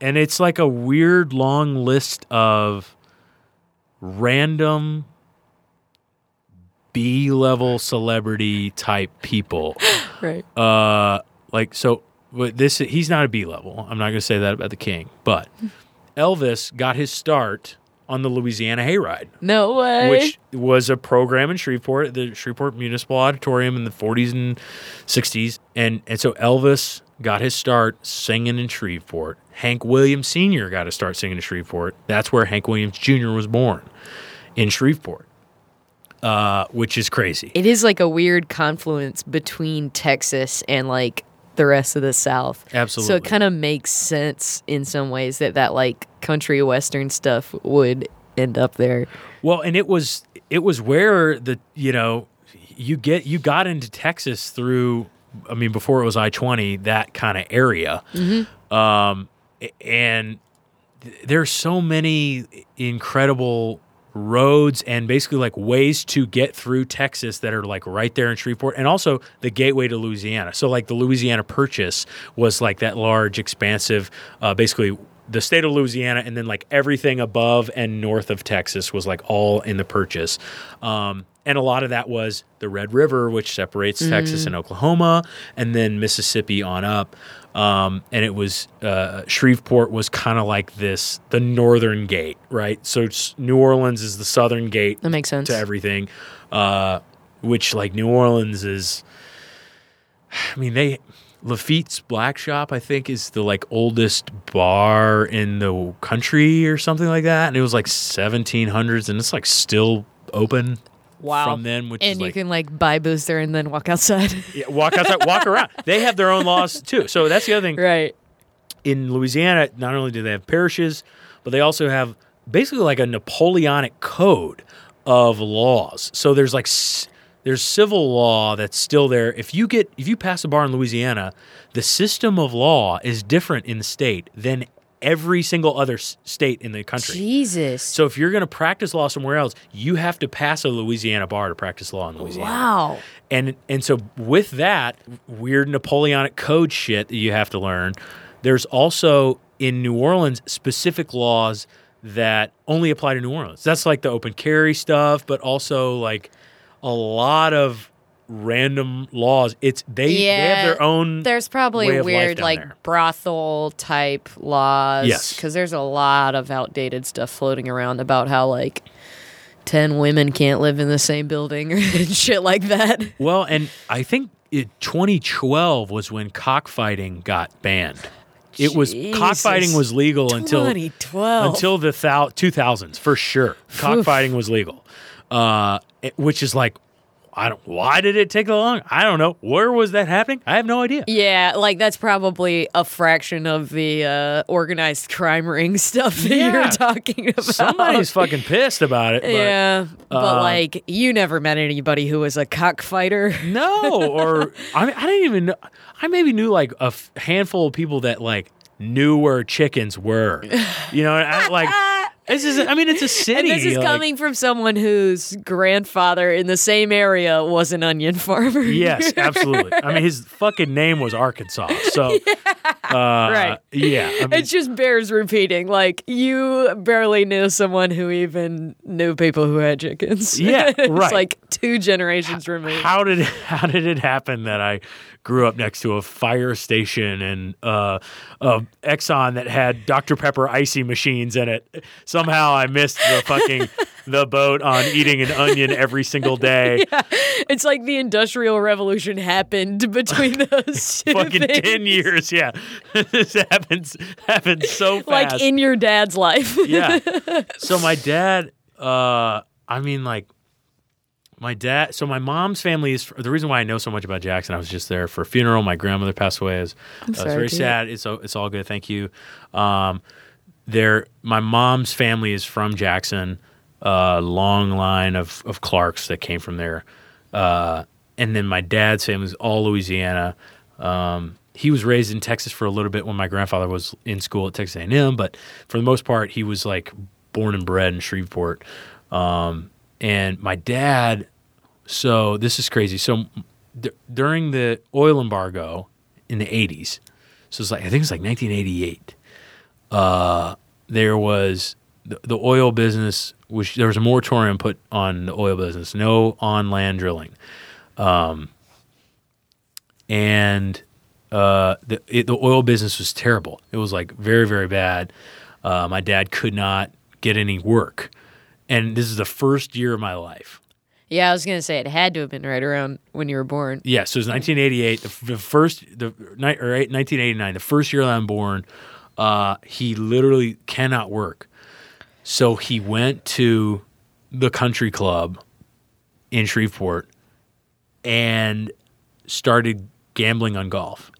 and it's like a weird long list of random B level celebrity type people. Right. Uh, like so, but this he's not a B level. I'm not going to say that about the King, but Elvis got his start on the Louisiana Hayride, No way. which was a program in Shreveport, the Shreveport Municipal Auditorium in the 40s and 60s, and and so Elvis got his start singing in Shreveport. Hank Williams Sr. got to start singing in Shreveport. That's where Hank Williams Jr. was born, in Shreveport. uh, which is crazy. It is like a weird confluence between Texas and like the rest of the South. Absolutely. So it kind of makes sense in some ways that that like country western stuff would end up there. Well, and it was it was where the you know you get you got into Texas through. I mean, before it was I twenty, that kind of area, um, and th- there's so many incredible roads and basically like ways to get through Texas that are like right there in Shreveport and also the gateway to Louisiana. So like the Louisiana Purchase was like that large expansive uh, basically the state of Louisiana and then like everything above and north of Texas was like all in the purchase. Um, and a lot of that was the Red River, which separates Texas and Oklahoma, and then Mississippi on up. Um, and it was uh, Shreveport was kind of like this, the northern gate, right? So it's, New Orleans is the southern gate That makes sense. to everything, uh, which like New Orleans is. I mean, they Lafitte's Black Shop, I think, is the like oldest bar in the country or something like that, and it was like 1700s, and it's like still open Wow. from then, which and you like can like buy booze there and then walk outside. yeah, walk outside, walk around. They have their own laws too. So that's the other thing right. in Louisiana, not only do they have parishes, but they also have basically like a Napoleonic code of laws. So there's like there's civil law that's still there. If you get if you pass a bar in Louisiana, the system of law is different in the state than every single other s- state in the country. Jesus. So if you're going to practice law somewhere else, you have to pass a Louisiana bar to practice law in Louisiana wow. and and so with that weird Napoleonic code shit that you have to learn, there's also in New Orleans specific laws that only apply to New Orleans. That's like the open carry stuff, but also like a lot of random laws. It's they they Yeah, have their own. There's probably way of life weird like there. brothel type laws. Yes. Because there's a lot of outdated stuff floating around about how like 10 women can't live in the same building or shit like that. well, and I think it, 2012 was when cockfighting got banned. It was Jesus. cockfighting was legal until 2012. until the thou- 2000s for sure. Cockfighting was legal, uh, it- which is like, I don't. Why did it take so long? I don't know. Where was that happening? I have no idea. Yeah, like that's probably a fraction of the uh, organized crime ring stuff that Yeah. you're talking about. Somebody's fucking pissed about it. But yeah, but uh, like you never met anybody who was a cockfighter. No, or I, mean, I didn't even know. I maybe knew like a f- handful of people that like knew where chickens were. You know, I, like this is. I mean, it's a city. And this is like- coming from someone whose grandfather in the same area was an onion farmer. Yes, absolutely. I mean, his fucking name was Arkansas. So, uh, Right. Yeah. I mean, It just bears repeating. Like you barely knew someone who even knew people who had chickens. Yeah, it's right. like two generations removed. how did how did it happen that I grew up next to a fire station and uh, a Exxon that had Dr Pepper icy machines in it? Somehow I missed the fucking the boat on eating an onion every single day. Yeah. It's like the industrial revolution happened between those two Fucking things. ten years, yeah. this happens happens so fast. Like in your dad's life. yeah. So my dad, uh, I mean, like, my dad. So my mom's family is the reason why I know so much about Jackson. I was just there for a funeral. My grandmother passed away. It was, uh, it's sorry very to sad. It's all- it's all good. Thank you. Um, there, my mom's family is from Jackson. Uh, long line of of Clarks that came from there. Uh, and then my dad's family is all Louisiana. Um, he was raised in Texas for a little bit when my grandfather was in school at Texas A&M, but for the most part, he was like born and bred in Shreveport. Um, and my dad, so this is crazy. So d- during the oil embargo in the 80s, so it's like I think it's like 1988. Uh, there was the, the oil business, which there was a moratorium put on the oil business, no on land drilling, um, and uh, the it, the oil business was terrible. It was like very very bad. Uh, my dad could not get any work, and this is the first year of my life. Yeah, I was gonna say it had to have been right around when you were born. Yeah, so it was 1988. The, first, the or 1989, the first year that I'm born. Uh, he literally cannot work, so he went to the country club in Shreveport and started gambling on golf.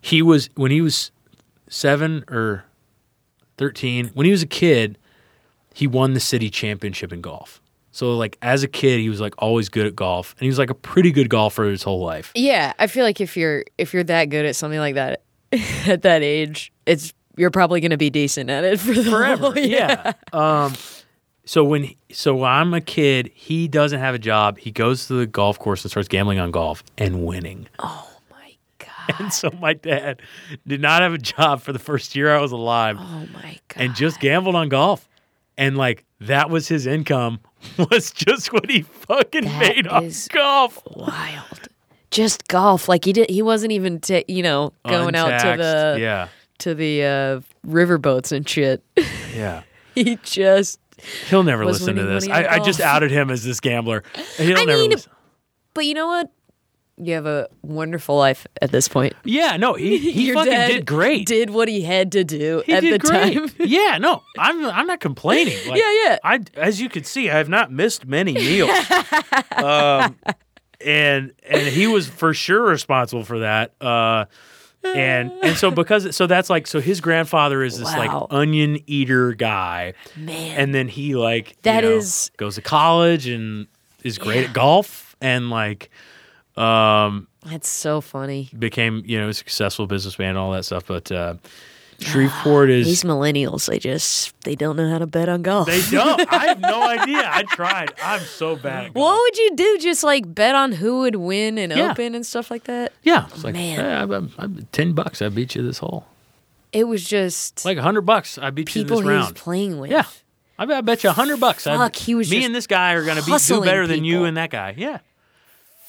He was when he was 7 or 13, when he was a kid, he won the city championship in golf. So like as a kid, he was like always good at golf and he was like a pretty good golfer his whole life. Yeah, I feel like if you're if you're that good at something like that at that age, it's you're probably going to be decent at it for the forever. whole- yeah. Um, so when so when I'm a kid, he doesn't have a job. He goes to the golf course and starts gambling on golf and winning. Oh my god. And so my dad did not have a job for the first year I was alive, Oh my god. and just gambled on golf. And like that was his income was just what he fucking That made off golf. wild. Just golf, like he did. He wasn't even, ta you know, going out to the yeah to the uh, riverboats and shit. yeah. he just. He'll never listen to this. I, I just outed him as this gambler. He'll I never mean, listen. But you know what? You have a wonderful life at this point. Yeah, no, he, he fucking did great. Did what he had to do He at did the great. time. yeah, no, I'm I'm not complaining. Like, Yeah, yeah. I as you can see, I have not missed many meals. um, and and he was for sure responsible for that. Uh, and and so because so that's like so his grandfather is this like onion eater guy, Man, and then he like you know, is- goes to college and is great at golf and like um that's so funny. became you know a successful businessman all that stuff. But uh, Shreveport is These millennials, they just they don't know how to bet on golf. They don't. I have no idea. I tried. I'm so bad at golf. what would you do? Just like bet on who would win and Yeah. open and stuff like that? Yeah, it's like Man. "Hey, I'm, I'm, ten bucks. I beat you this hole. It was just Like a hundred bucks. I beat people you this was round. playing with. Yeah, I bet, I bet you a hundred bucks. I- Fuck, he was me and this guy are gonna be do better than you and that guy. Yeah,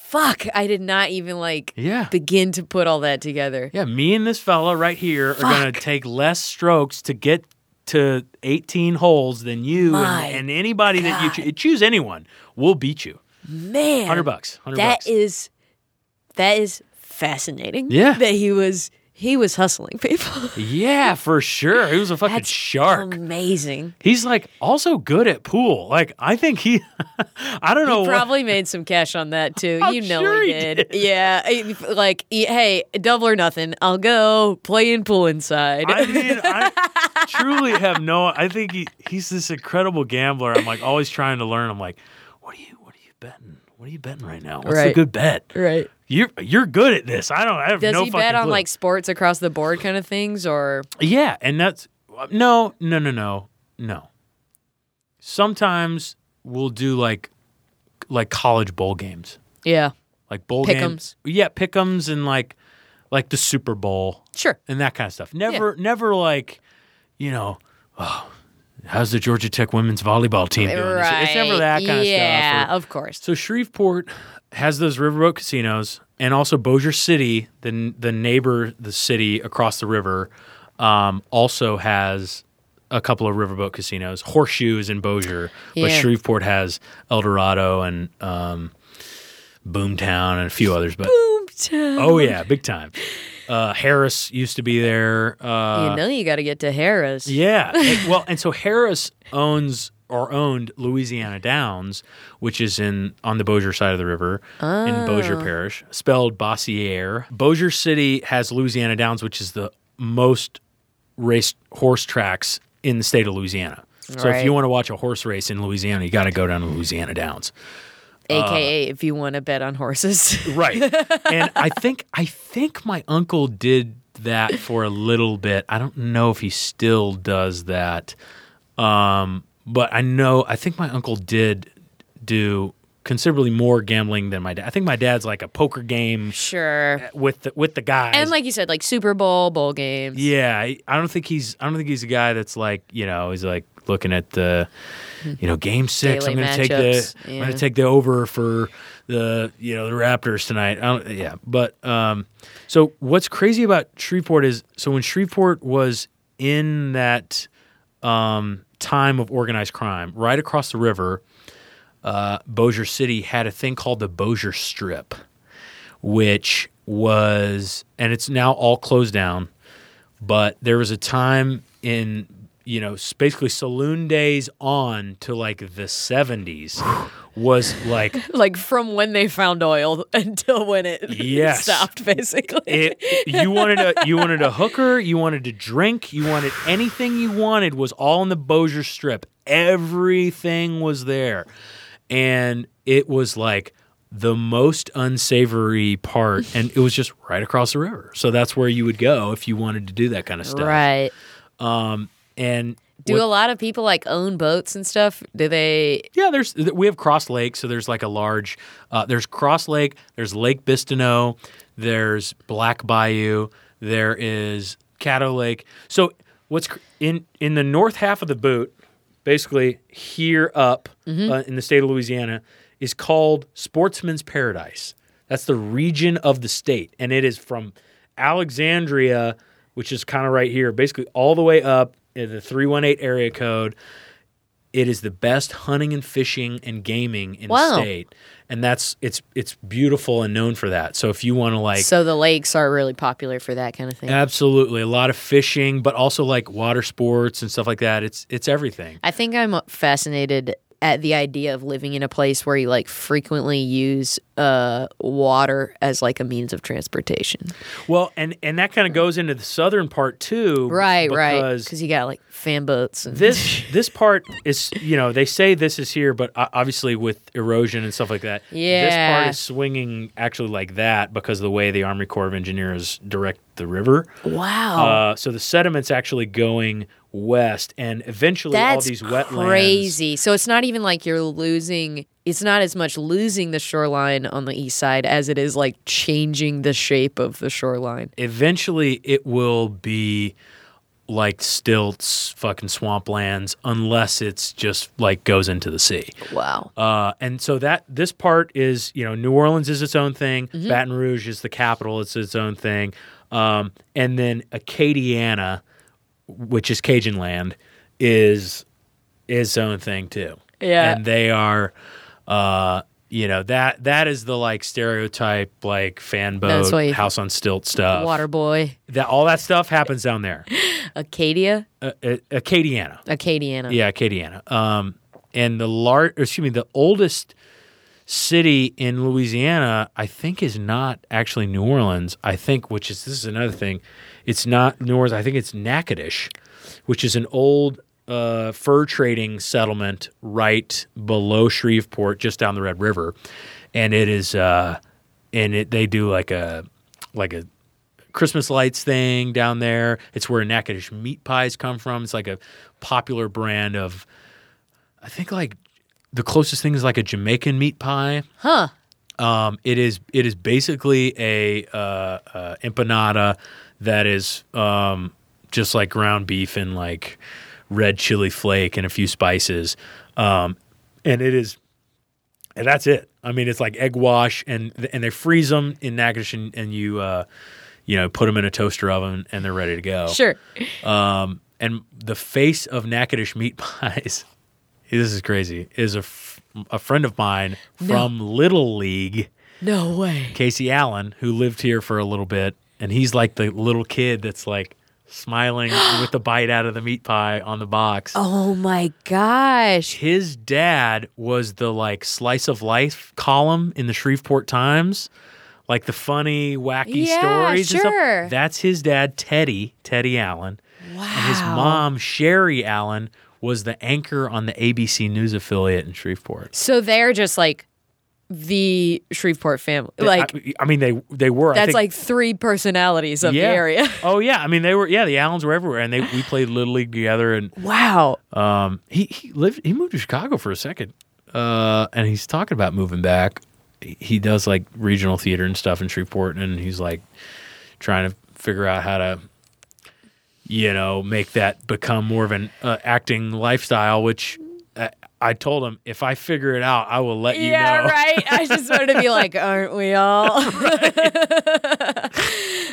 Fuck, I did not even like Yeah. begin to put all that together. yeah. Me and this fella right here are gonna take less strokes to get to 18 holes than you and, and anybody that you God. choo- choose anyone. We'll beat you. Man, Hundred bucks. Hundred That bucks. is that is fascinating. Yeah. that he was he was hustling people. yeah, for sure. He was a fucking That's shark. Amazing. He's like also good at pool. Like I think he, I don't know. He what- probably made some cash on that too. I'm you know sure he, he did. did. Yeah, like hey, double or nothing. I'll go play in pool inside. I mean, I truly have no. I think he, he's this incredible gambler. I'm like always trying to learn. I'm like, what are you, what are you betting? What are you betting right now? What's a good bet? right. You're you're good at this. I don't. I have Does no he fucking bet on clue. like sports across the board kind of things or Yeah, and that's no, no, no, no, no. Sometimes we'll do like like college bowl games. yeah. like bowl Pick'ems. games. Yeah, pick'ems and like like the Super Bowl Sure. and that kind of stuff. Never, never like, you know, oh, how's the Georgia Tech women's volleyball team doing? this? It's never that kind yeah, of stuff. or- of course. so Shreveport has those riverboat casinos, and also Bossier City, the the neighbor, the city across the river, um, also has a couple of riverboat casinos. Horseshoe is in Bossier, but Shreveport has El Dorado and um, Boomtown and a few others. But Boomtown. oh yeah, big time. Uh, Harrah's used to be there. Uh, you know you got to get to Harrah's. yeah. Well, and so Harrah's owns or owned Louisiana Downs, which is in on the Bossier side of the river in Bossier Parish, spelled Bossier. Bossier City has Louisiana Downs, which is the most raced horse tracks in the state of Louisiana. So if you want to watch a horse race in Louisiana, you got to go down to Louisiana Downs. AKA if you want to bet on horses. Right. and I think I think my uncle did that for a little bit. I don't know if he still does that. Um, but I know I think my uncle did do considerably more gambling than my dad. I think my dad's like a poker game sure. with the, with the guys. And like you said, like Super Bowl, bowl games. yeah, I don't think he's I don't think he's a guy that's like, you know, he's like looking at the you know, game 6, I'm going to take the matchups, I'm going to take the over for the, you know, the Raptors tonight. I don't, yeah, but um so what's crazy about Shreveport is so when Shreveport was in that um time of organized crime, right across the river, uh Bossier City had a thing called the Bossier Strip which was and it's now all closed down but there was a time in you know, basically saloon days on to like the 70s was like Like from when they found oil until when it Yes. stopped, basically. it, you wanted a you wanted a hooker, you wanted to drink, you wanted anything you wanted was all in the Bossier Strip. Everything was there, and it was like the most unsavory part, and it was just right across the river. So that's where you would go if you wanted to do that kind of stuff. right. Um, And Do what- a lot of people like own boats and stuff? Do they? Yeah, there's we have Cross Lake, so there's like a large. Uh, there's Cross Lake. There's Lake Bistineau. There's Black Bayou. There is Caddo Lake. So what's in in the north half of the boot, basically here up uh, in the state of Louisiana, is called Sportsman's Paradise. That's the region of the state, and it is from Alexandria, which is kind of right here, basically all the way up Uh, the 318 area code. It is the best hunting and fishing and gaming in Wow. the state. And that's it's it's beautiful and known for that. So if you want to like so the lakes are really popular for that kind of thing. absolutely. A lot of fishing but also like water sports and stuff like that. It's it's everything. I think I'm fascinated at the idea of living in a place where you like frequently use uh, water as like a means of transportation. well and and that kind of goes into the southern part too Right, right. because you got like fan boats and this this part is you know they say this is here but obviously with erosion and stuff like that yeah, this part is swinging actually like that because of the way the army corps of engineers direct the river wow. Uh, so the sediment's actually going west, and eventually all these wetlands. crazy. So it's not even like you're losing. It's not as much losing the shoreline on the east side as it is like changing the shape of the shoreline. Eventually, it will be like stilts, fucking swamplands, unless it's just like goes into the sea. Wow. Uh, and so that this part is, you know, New Orleans is its own thing. Mm-hmm. Baton Rouge is the capital; it's its own thing. Um, and then Acadiana, which is Cajun land, is its own thing too. Yeah. and they are, uh, you know that that is the like stereotype like fan That's boat, why you- house on stilt stuff. Water boy. That all that stuff happens down there. Acadia. Uh, uh, Acadiana. Acadiana. Yeah, Acadiana. Um, and the large, excuse me, the oldest city in Louisiana, I think, is not actually New Orleans. I think, which is this is another thing, it's not New Orleans. I think it's Natchitoches, which is an old uh, fur trading settlement right below Shreveport, just down the Red River, and it is, uh, and it they do like a like a Christmas lights thing down there. It's where Natchitoches meat pies come from. It's like a popular brand of, I think like the closest thing is like a Jamaican meat pie. Huh. Um, it is it is basically a uh, uh, empanada that is um, just like ground beef and like red chili flake and a few spices, um, and it is and that's it. I mean, it's like egg wash and and they freeze them in Natchitoches and, and you uh, you know put them in a toaster oven and they're ready to go. Sure. Um, and the face of Natchitoches meat pies, this is crazy, is a, f- a friend of mine from Little League, No way. Casey Allen, who lived here for a little bit. And he's like the little kid that's like smiling with the bite out of the meat pie on the box. Oh my gosh. His dad was the like slice of life column in the Shreveport Times. Like the funny, wacky Yeah, stories and sure. stuff. That's his dad, Teddy, Teddy Allen. Wow. And his mom, Sherry Allen, was the anchor on the ABC News affiliate in Shreveport. So they're just like the Shreveport family. Like I, I mean, they they were. I that's like three personalities of yeah. the area. oh yeah, I mean they were. Yeah, the Allens were everywhere, and they we played little league together. And Wow. um, he he lived. He moved to Chicago for a second, uh, and he's talking about moving back. He does like regional theater and stuff in Shreveport, and he's like trying to figure out how to. You know, make that become more of an uh, acting lifestyle, which I, I told him if I figure it out, I will let you yeah, know. right. I just wanted to be like, aren't we all?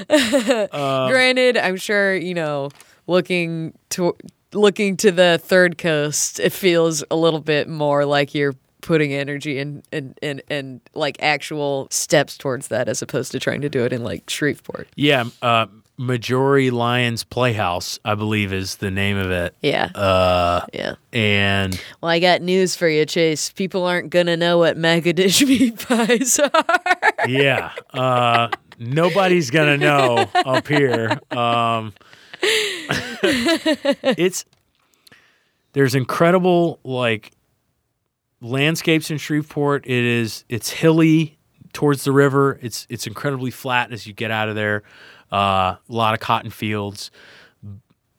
Um, Granted, I'm sure you know, looking to looking to the third coast, it feels a little bit more like you're putting energy and and and and like actual steps towards that, as opposed to trying to do it in like Shreveport. Yeah, uh, Marjorie Lyons Playhouse, I believe is the name of it. Yeah. Uh, yeah. and Well, I got news for you, Chase. People aren't gonna know what Natchitoches meat pies are. yeah, uh, nobody's gonna know up here. Um, it's there's incredible like landscapes in Shreveport. It is it's hilly towards the river. It's it's incredibly flat as you get out of there. Uh, a lot of cotton fields,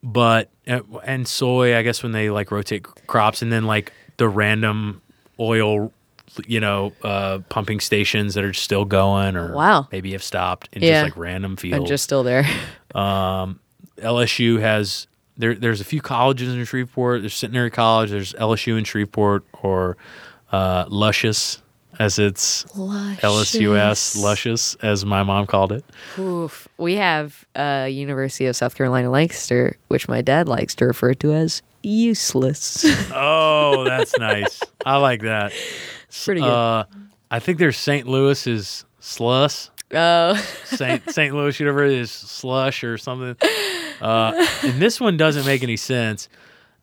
but and soy. I guess when they like rotate crops, and then like the random oil, you know, uh, pumping stations that are still going, or Wow. maybe have stopped, and Yeah. just like random fields. I'm just still there. Um, LSU has there. There's a few colleges in Shreveport. There's Centenary College. There's LSU in Shreveport, or uh, Luscious, as it's LSUS Luscious, as my mom called it. Oof. We have uh, University of South Carolina Lancaster, which my dad likes to refer to as useless. Oh, that's nice. I like that. Pretty good. Uh, I think there's St. Louis is Sluss. Oh, St. St. Louis University is slush or something. Uh, and this one doesn't make any sense.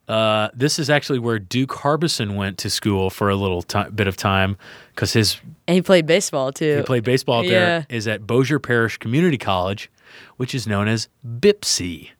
Uh, this is actually where Duke Harbison went to school for a little ti bit of time because his and he played baseball too. he played baseball up Yeah. there. Is at Bossier Parish Community College, which is known as BIPSI,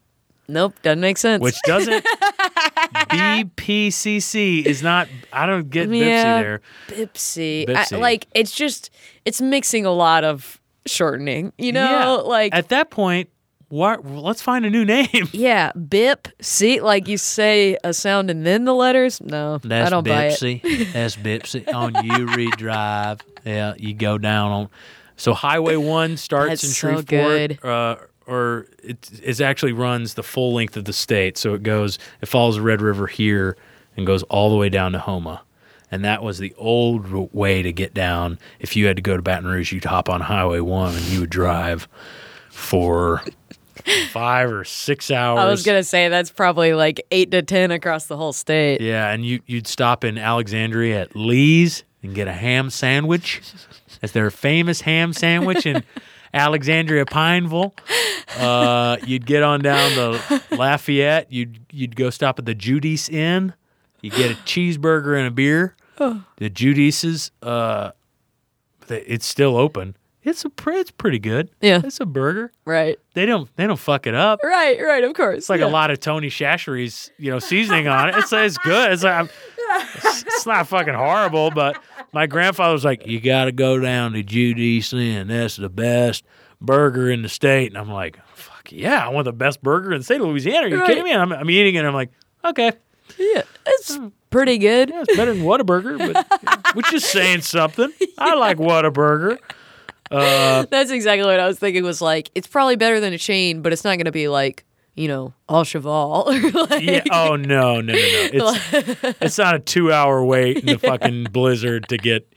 Nope, doesn't make sense. which doesn't BPCC is not. I don't get Yeah. there. Bipsy. Bipsy. I, like it's just it's mixing a lot of shortening. You know, like at that point, what? Let's find a new name. yeah, bip. See, like you say a sound and then the letters. No, That's I don't buy it. Bipsy. That's Bipsy on Uri Drive. Yeah, you go down on. So Highway One starts That's in so Shreveport, good. Uh, or it, it actually runs the full length of the state. So it goes, it follows the Red River here and goes all the way down to Houma. And that was the old way to get down. If you had to go to Baton Rouge, you'd hop on Highway One and you would drive for five or six hours. I was gonna say that's probably like eight to ten across the whole state. Yeah, and you you'd stop in Alexandria at Lee's and get a ham sandwich. That's their famous ham sandwich in Alexandria Pineville. Uh, you'd get on down to Lafayette. You'd you'd go stop at the Judice Inn. You get a cheeseburger and a beer. The Judice's, uh, it's still open. It's a pre- it's pretty good. Yeah. it's a burger. Right, They don't they don't fuck it up. right, right. Of course, It's like a lot of Tony Chachere's, you know, seasoning on it. It's it's good. It's like I'm, it's, it's not fucking horrible, but my grandfather was like, "You got to go down to Judy's Inn. That's the best burger in the state." And I'm like, "Fuck yeah, I want the best burger in the state of Louisiana." Are you Right. kidding me? And I'm, I'm eating it. and I'm like, "Okay, Yeah, it's hmm. pretty good. yeah, it's better than Whataburger, but which is saying something. I like Whataburger. Uh, That's exactly what I was thinking. Was like it's probably better than a chain, but it's not gonna be like you know Au Cheval like Yeah. Oh no, no, no, no. It's it's not a two hour wait in the fucking blizzard to get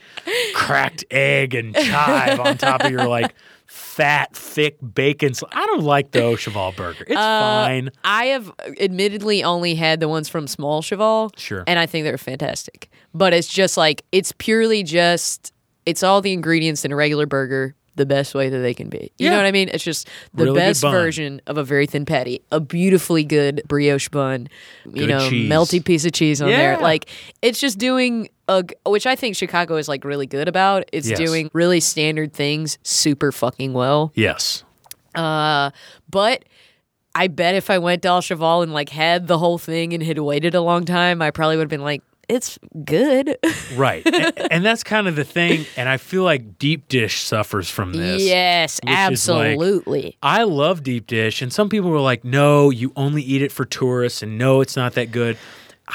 cracked egg and chive on top of your like fat, thick bacon. sl- I don't like the Cheval burger. It's uh, fine. I have admittedly only had the ones from Small Cheval. Sure. And I think they're fantastic. But it's just like, it's purely just, it's all the ingredients in a regular burger the best way that they can be. You Yeah. know what I mean? It's just the Really best version of a very thin patty, a beautifully good brioche bun, you know, cheese. melty piece of cheese on there. Like, it's just doing a, which I think Chicago is like really good about. It's Yes. doing really standard things super fucking well. Yes. Uh, but I bet if I went to Au Cheval and like had the whole thing and had waited a long time, I probably would have been like, it's good. Right. and, and that's kind of the thing. And I feel like deep dish suffers from this. yes, is like- absolutely. I love deep dish, and some people were like, "No, you only eat it for tourists, and no, it's not that good."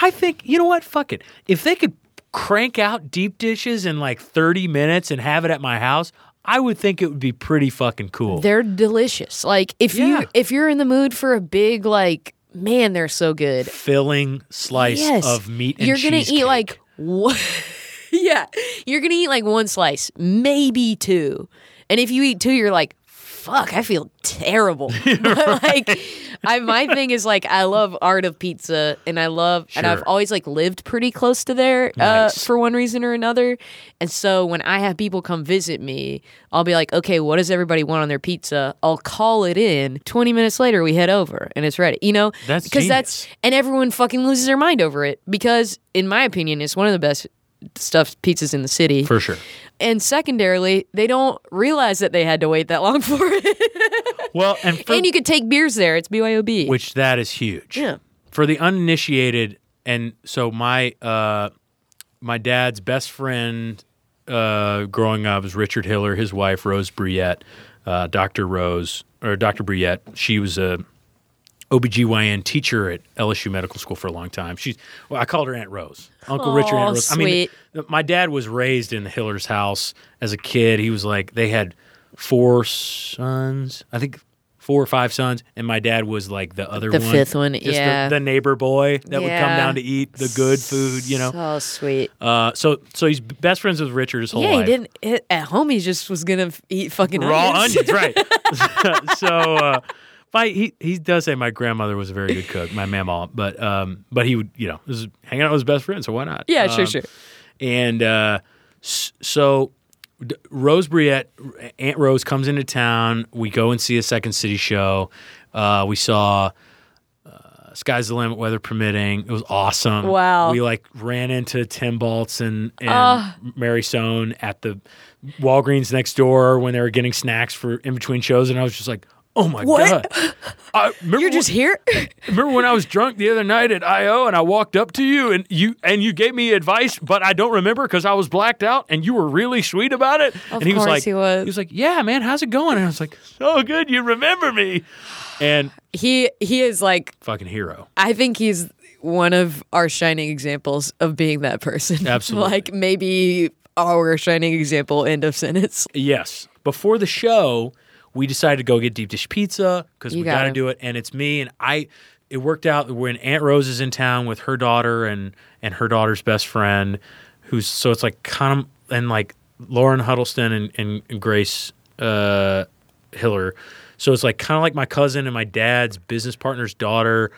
I think you know what? Fuck it. If they could crank out deep dishes in like thirty minutes and have it at my house, I would think it would be pretty fucking cool. They're delicious. Like if Yeah. you if you're in the mood for a big like man, they're so good. Filling slice Yes, of meat and you're gonna eat like one. yeah, you're gonna eat like one slice, maybe two, and if you eat two, you're like, fuck, I feel terrible. Like, I my thing is like I love art of pizza, and I love, and I've always like lived pretty close to there uh, for one reason or another. And so when I have people come visit me, I'll be like, okay, what does everybody want on their pizza? I'll call it in. Twenty minutes later, we head over, and it's ready. You know, That's because that's and everyone fucking loses their mind over it because, in my opinion, it's one of the best stuffed pizzas in the city. For sure. and secondarily, they don't realize that they had to wait that long for it. Well, and for, and you could take beers there. It's BYOB. which that is huge. Yeah. For the uninitiated, and so my uh, my dad's best friend uh, growing up was Richard Hiller. His wife Rose Briette, uh, Dr. Rose or Dr. Briette. She was a OBGYN teacher at LSU Medical School for a long time. She's well, I called her Aunt Rose. Uncle Richard Aunt Rose. I mean, th- my dad was raised in the Hiller's house as a kid. He was like they had four sons. I think four or five sons, and my dad was like the other The one. fifth one, Just the- yeah. The, neighbor boy that would come down to eat the good food, you know. So sweet. Uh, so so he's best friends with Richard his whole life. yeah, he didn't. At home, he just was gonna eat fucking raw onions. onions, right? so, uh, my, he he does say my grandmother was a very good cook, my mama, but um, but he would you know was hanging out with his best friend, so why not? Yeah, sure, Um, sure. And uh, so Rose Briette, Aunt Rose comes into town. We go and see a Second City show. Uh, we saw. uh, Sky's the limit, weather permitting. It was awesome. Wow. We like ran into Tim Baltz and, and Mary Sohn at the Walgreens next door when they were getting snacks for in between shows, and I was just like, "Oh my What? god!" I, remember You're just when- here. Remember when I was drunk the other night at IO and I walked up to you and you and you gave me advice, but I don't remember because I was blacked out and you were really sweet about it. and he was like, he was. he was like, "Yeah, man, how's it going?" And I was like, "So good, you remember me." And he he is like. fucking hero. I think he's one of our shining examples of being that person. Absolutely. like maybe our shining example. End of sentence. Yes. Before the show, we decided to go get deep dish pizza because we got to gotta. do it, and it's me and I. It worked out when Aunt Rose is in town with her daughter and and her daughter's best friend, who's so it's like kind of and like Lauren Huddleston and and, and Grace uh, Hiller. So it's like kind of like my cousin and my dad's business partner's daughter,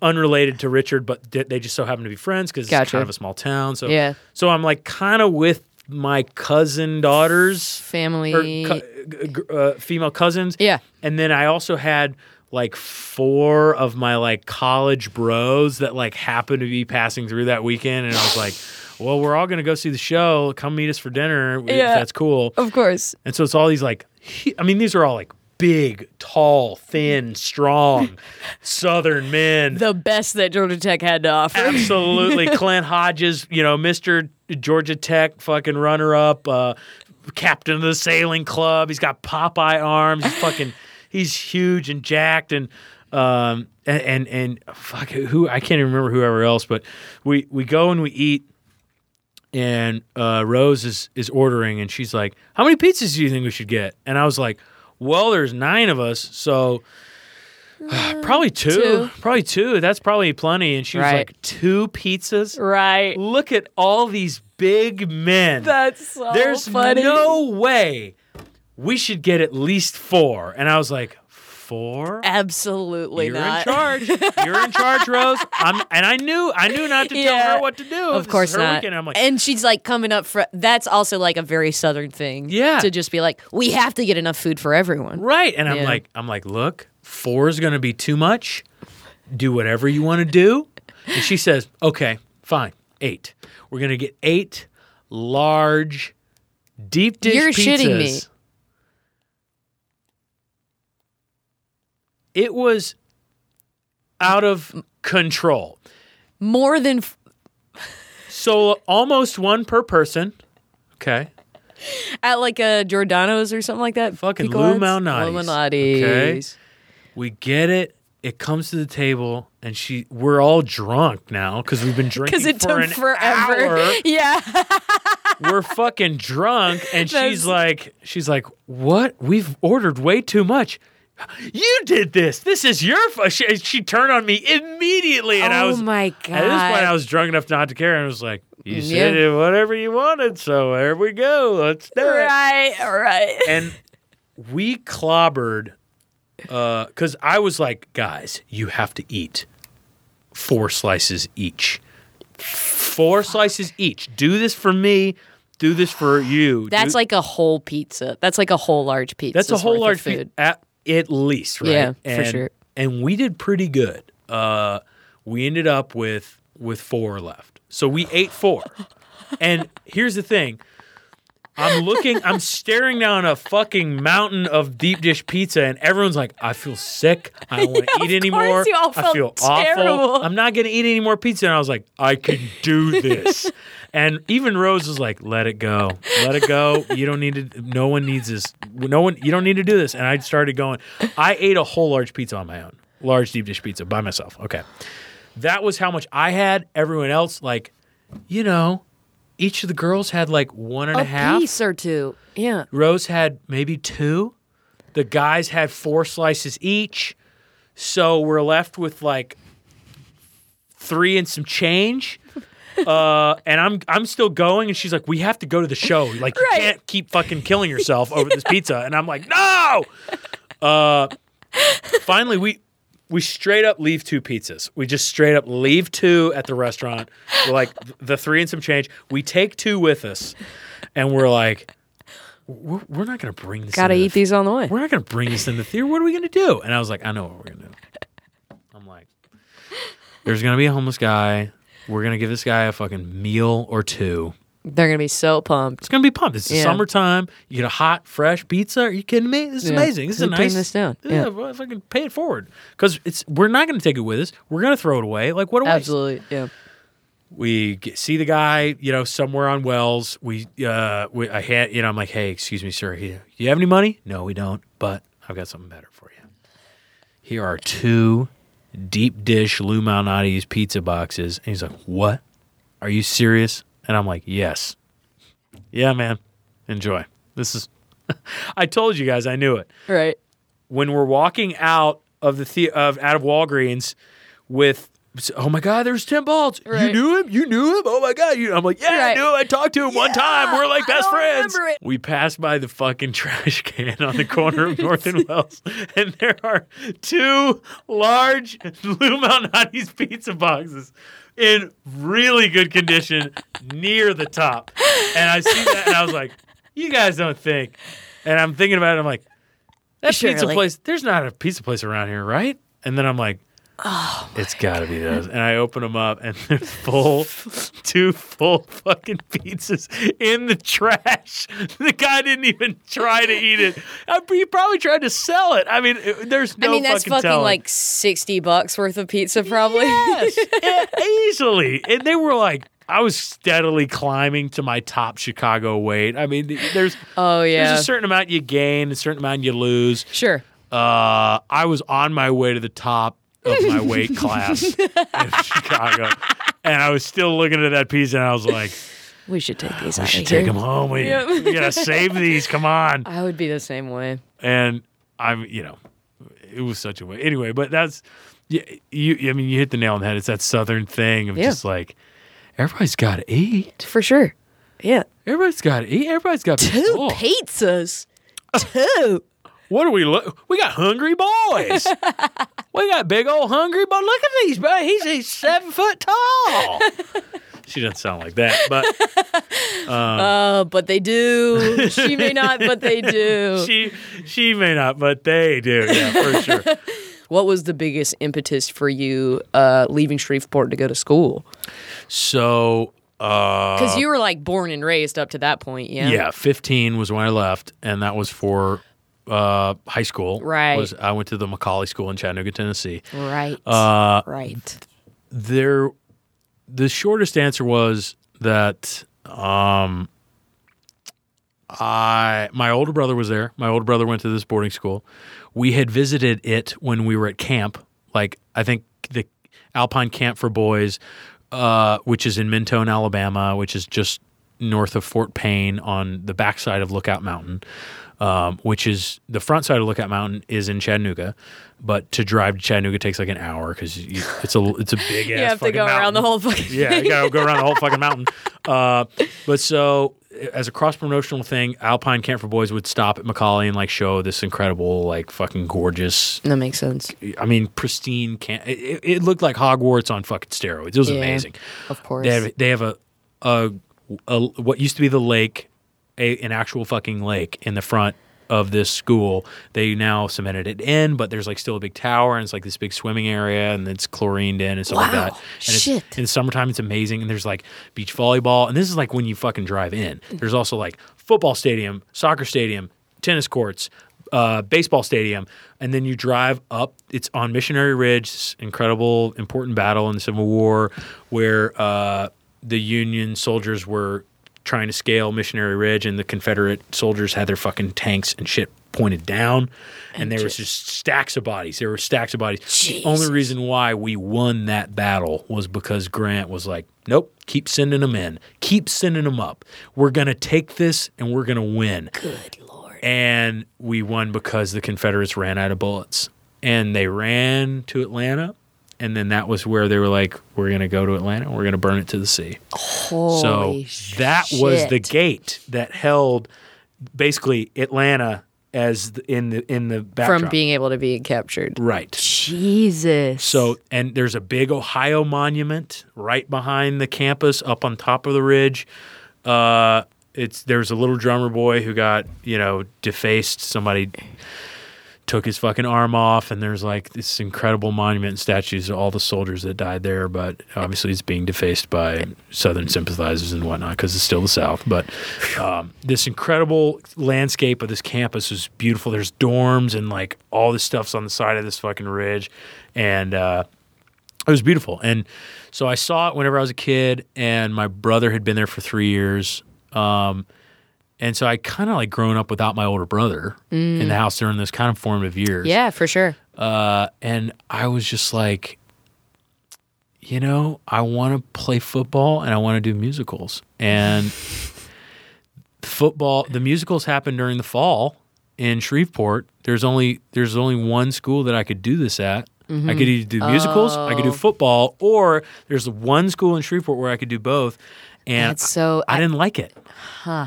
unrelated to Richard, but they they just so happen to be friends because it's kind of a small town. So Yeah. so I'm like kind of with my cousin daughters Family. or co- g- g- uh, female cousins. Yeah. And then I also had like four of my like college bros that like happened to be passing through that weekend, and I was like, "Well, we're all gonna go see the show. Come meet us for dinner. if Yeah. that's cool." of course. And so it's all these like, I mean, these are all like big, tall, thin, strong Southern men. The best that Georgia Tech had to offer. Absolutely. Clint Hodges, you know, Mr. Georgia Tech fucking runner up, uh, captain of the sailing club. He's got Popeye arms. He's fucking, he's huge and jacked and, um, and, and, and fuck who, I can't even remember whoever else, but we, we go and we eat and, uh, Rose is, is ordering and she's like, how many pizzas do you think we should get? And I was like, well, there's nine of us. So, Probably two. Two. Probably two. That's probably plenty. And she was Right. like, two pizzas? right. Look at all these big men. That's so There's funny. no way we should get at least four. And I was like, four? Absolutely You're not. in charge. You're in charge, Rose. I'm, and I knew, I knew not to tell Yeah. her what to do. Of This course her not. Weekend. I'm like, and she's like coming up for that's also like a very southern thing. Yeah. To just be like, we have to get enough food for everyone. right. And I'm Yeah. like, I'm like, look, four is going to be too much. Do whatever you want to do. And she says, okay, fine, eight. We're going to get eight large deep dish You're pizzas. shitting me. It was out of control. More than f- So almost one per person. Okay. at like a Giordano's or something like that. Fucking Lou Malnati's. Malnati's. Okay. We get it. It comes to the table, and she. We're all drunk now because we've been drinking Because it for took an forever. hour. Yeah. We're fucking drunk, and That's- she's like, she's like, what? We've ordered way too much. You did this. This is your. Fu-. She, she turned on me immediately, and I oh was. my At this point, I was drunk enough not to care, and I was like, "You mm, said Yeah. whatever you wanted, so here we go. Let's do it." right, right. And we clobbered uh, because I was like, guys, you have to eat four slices each. Four slices each. Do this for me. Do this for you. That's Do- like a whole pizza. That's like a whole large pizza. that's a whole large food. food at at least, right? Yeah, for and, sure. And we did pretty good. Uh, we ended up with with four left, so we ate four. and here's the thing. I'm looking, I'm staring down a fucking mountain of deep dish pizza, and everyone's like, I feel sick. I don't want to Yeah, eat anymore. course you all I feel terrible. awful. I'm not going to eat any more pizza. And I was like, I can do this. and even Rose was like, let it go. Let it go. You don't need to, no one needs this. No one, you don't need to do this. And I started going, I ate a whole large pizza on my own, large deep dish pizza by myself. Okay. That was how much I had. Everyone else, like, you know, each of the girls had like one and a A half. piece or two. Yeah. Rose had maybe two. The guys had four slices each. So we're left with like three and some change. Uh, and I'm I'm still going, and she's like, "We have to go to the show. Like, you Right. can't keep fucking killing yourself over this pizza." And I'm like, "No!" Uh, finally, we we straight up leave two pizzas. We just straight up leave two at the restaurant. We're like the three and some change. We take two with us, and we're like, "We're, we're not gonna bring this. Gotta eat the these on the way. we're not going to bring this in the theater. What are we going to do? And I was like, I know what we're going to do. I'm like, there's going to be a homeless guy. We're going to give this guy a fucking meal or two. They're gonna be so pumped. It's going to be pumped. It's the Yeah. summertime. You get a hot, fresh pizza. Are you kidding me? This is Yeah. amazing. This is a nice. turned this down? Yeah, well, fucking pay it forward because it's we're not going to take it with us. We're going to throw it away. Like what a waste. Absolutely. Yeah. we get, see the guy, you know, somewhere on Wells. We, uh, we, I had, you know, I'm like, hey, excuse me, sir. He, you have any money? No, we don't. But I've got something better for you. Here are two deep dish Lou Malnati's pizza boxes. And he's like, what? Are you serious? And I'm like, yes. Yeah, man. Enjoy. This is. I told you guys I knew it Right. when we're walking out of the, the of out of Walgreens with oh my god there's Tim Baltz. You knew him? You knew him? Oh my god you I'm like yeah I knew him. I talked to him one time. We're like best friends. we passed by the fucking trash can on the corner of North and Wells and there are two large Lou Malnati's pizza boxes in really good condition near the top. And I see that and I was like you guys don't think. And I'm thinking about it I'm like that pizza place, there's not a pizza place around here, right? And then I'm like, oh, it's got to be those. And I open them up, and there's full, two full fucking pizzas in the trash. The guy didn't even try to eat it. I- He probably tried to sell it. I mean, it- there's no I mean, that's fucking, fucking like sixty bucks worth of pizza, probably. Yes, easily. And they were like, I was steadily climbing to my top Chicago weight. I mean, there's oh yeah. there's a certain amount you gain, a certain amount you lose. sure. Uh, I was on my way to the top of my weight class in Chicago, and I was still looking at that pizza, and I was like, We should take these "We should take them home. We, Yeah. we gotta save these. Come on!" I would be the same way. And I'm, you know, it was such a way. Anyway, but that's you. you I mean, you hit the nail on the head. It's that southern thing of Yeah. just like everybody's got to eat. For sure. Yeah. Everybody's got to eat. Everybody's got Two pizzas. Two. What are we look? We got hungry boys. we got big old hungry boys. Look at these, bro. He's, he's seven foot tall. she doesn't sound like that, but Uh, but they do. She may not, but they do. she she may not, but they do. Yeah, for sure. what was the biggest impetus for you uh, leaving Shreveport to go to school? So uh, Because you were like born and raised up to that point, yeah. yeah, fifteen was when I left, and that was for uh, high school. Right. Was I went to the McCallie School in Chattanooga, Tennessee. Right. Uh, right. there the shortest answer was that um I my older brother was there. My older brother went to this boarding school. We had visited it when we were at camp. Like I think the Alpine Camp for Boys, uh, which is in Mentone, Alabama, which is just north of Fort Payne on the backside of Lookout Mountain, um, which is the front side of Lookout Mountain is in Chattanooga, but to drive to Chattanooga takes like an hour because it's a it's a big ass. You have to go around the whole fucking. Yeah, you gotta go around the whole fucking mountain. Uh, but so as a cross promotional thing, Alpine Camp for Boys would stop at McCallie and like show this incredible, like fucking gorgeous. That makes sense. I mean, pristine camp. It, it- it looked like Hogwarts on fucking steroids. It was Yeah, amazing. Of course. They have they have a, a, a what used to be the lake, a, an actual fucking lake in the front of this school. They now cemented it in, but there's like still a big tower and it's like this big swimming area and it's chlorined in and stuff like Wow, that. And shit. It's, in the summertime, it's amazing. And there's like beach volleyball, and this is like when you fucking drive in. There's also like football stadium, soccer stadium, tennis courts. Uh, baseball stadium, and then you drive up. It's on Missionary Ridge, this incredible, important battle in the Civil War, where uh, the Union soldiers were trying to scale Missionary Ridge, and the Confederate soldiers had their fucking tanks and shit pointed down, and, there was just stacks of bodies. There were stacks of bodies. The only reason why we won that battle was because Grant was like, "Nope, keep sending them in, keep sending them up. We're gonna take this, and we're gonna win." Good lord. and we won because the Confederates ran out of bullets, and they ran to Atlanta, and then that was where they were like, "We're gonna go to Atlanta. We're gonna burn it to the sea." Holy so that was the gate that held basically Atlanta as the, in the in the backdrop. from being able to be captured. right. Jesus. So, and there's a big Ohio monument right behind the campus, up on top of the ridge. Uh, it's there's a little drummer boy who got you know defaced. Somebody took his fucking arm off, and there's like this incredible monument and statues of all the soldiers that died there. But obviously, it's being defaced by Southern sympathizers and whatnot because it's still the South. But um, this incredible landscape of this campus is beautiful. There's dorms and like all this stuff's on the side of this fucking ridge, and uh, it was beautiful. And so I saw it whenever I was a kid, and my brother had been there for three years. Um, and so I kind of like grown up without my older brother in the house during those kind of formative years. yeah, for sure. Uh, and I was just like, you know, I want to play football and I want to do musicals. And football, the musicals happen during the fall in Shreveport. There's only there's only one school that I could do this at. I could either do musicals, I could do Oh. football, or there's one school in Shreveport where I could do both. And That's so. I didn't like it.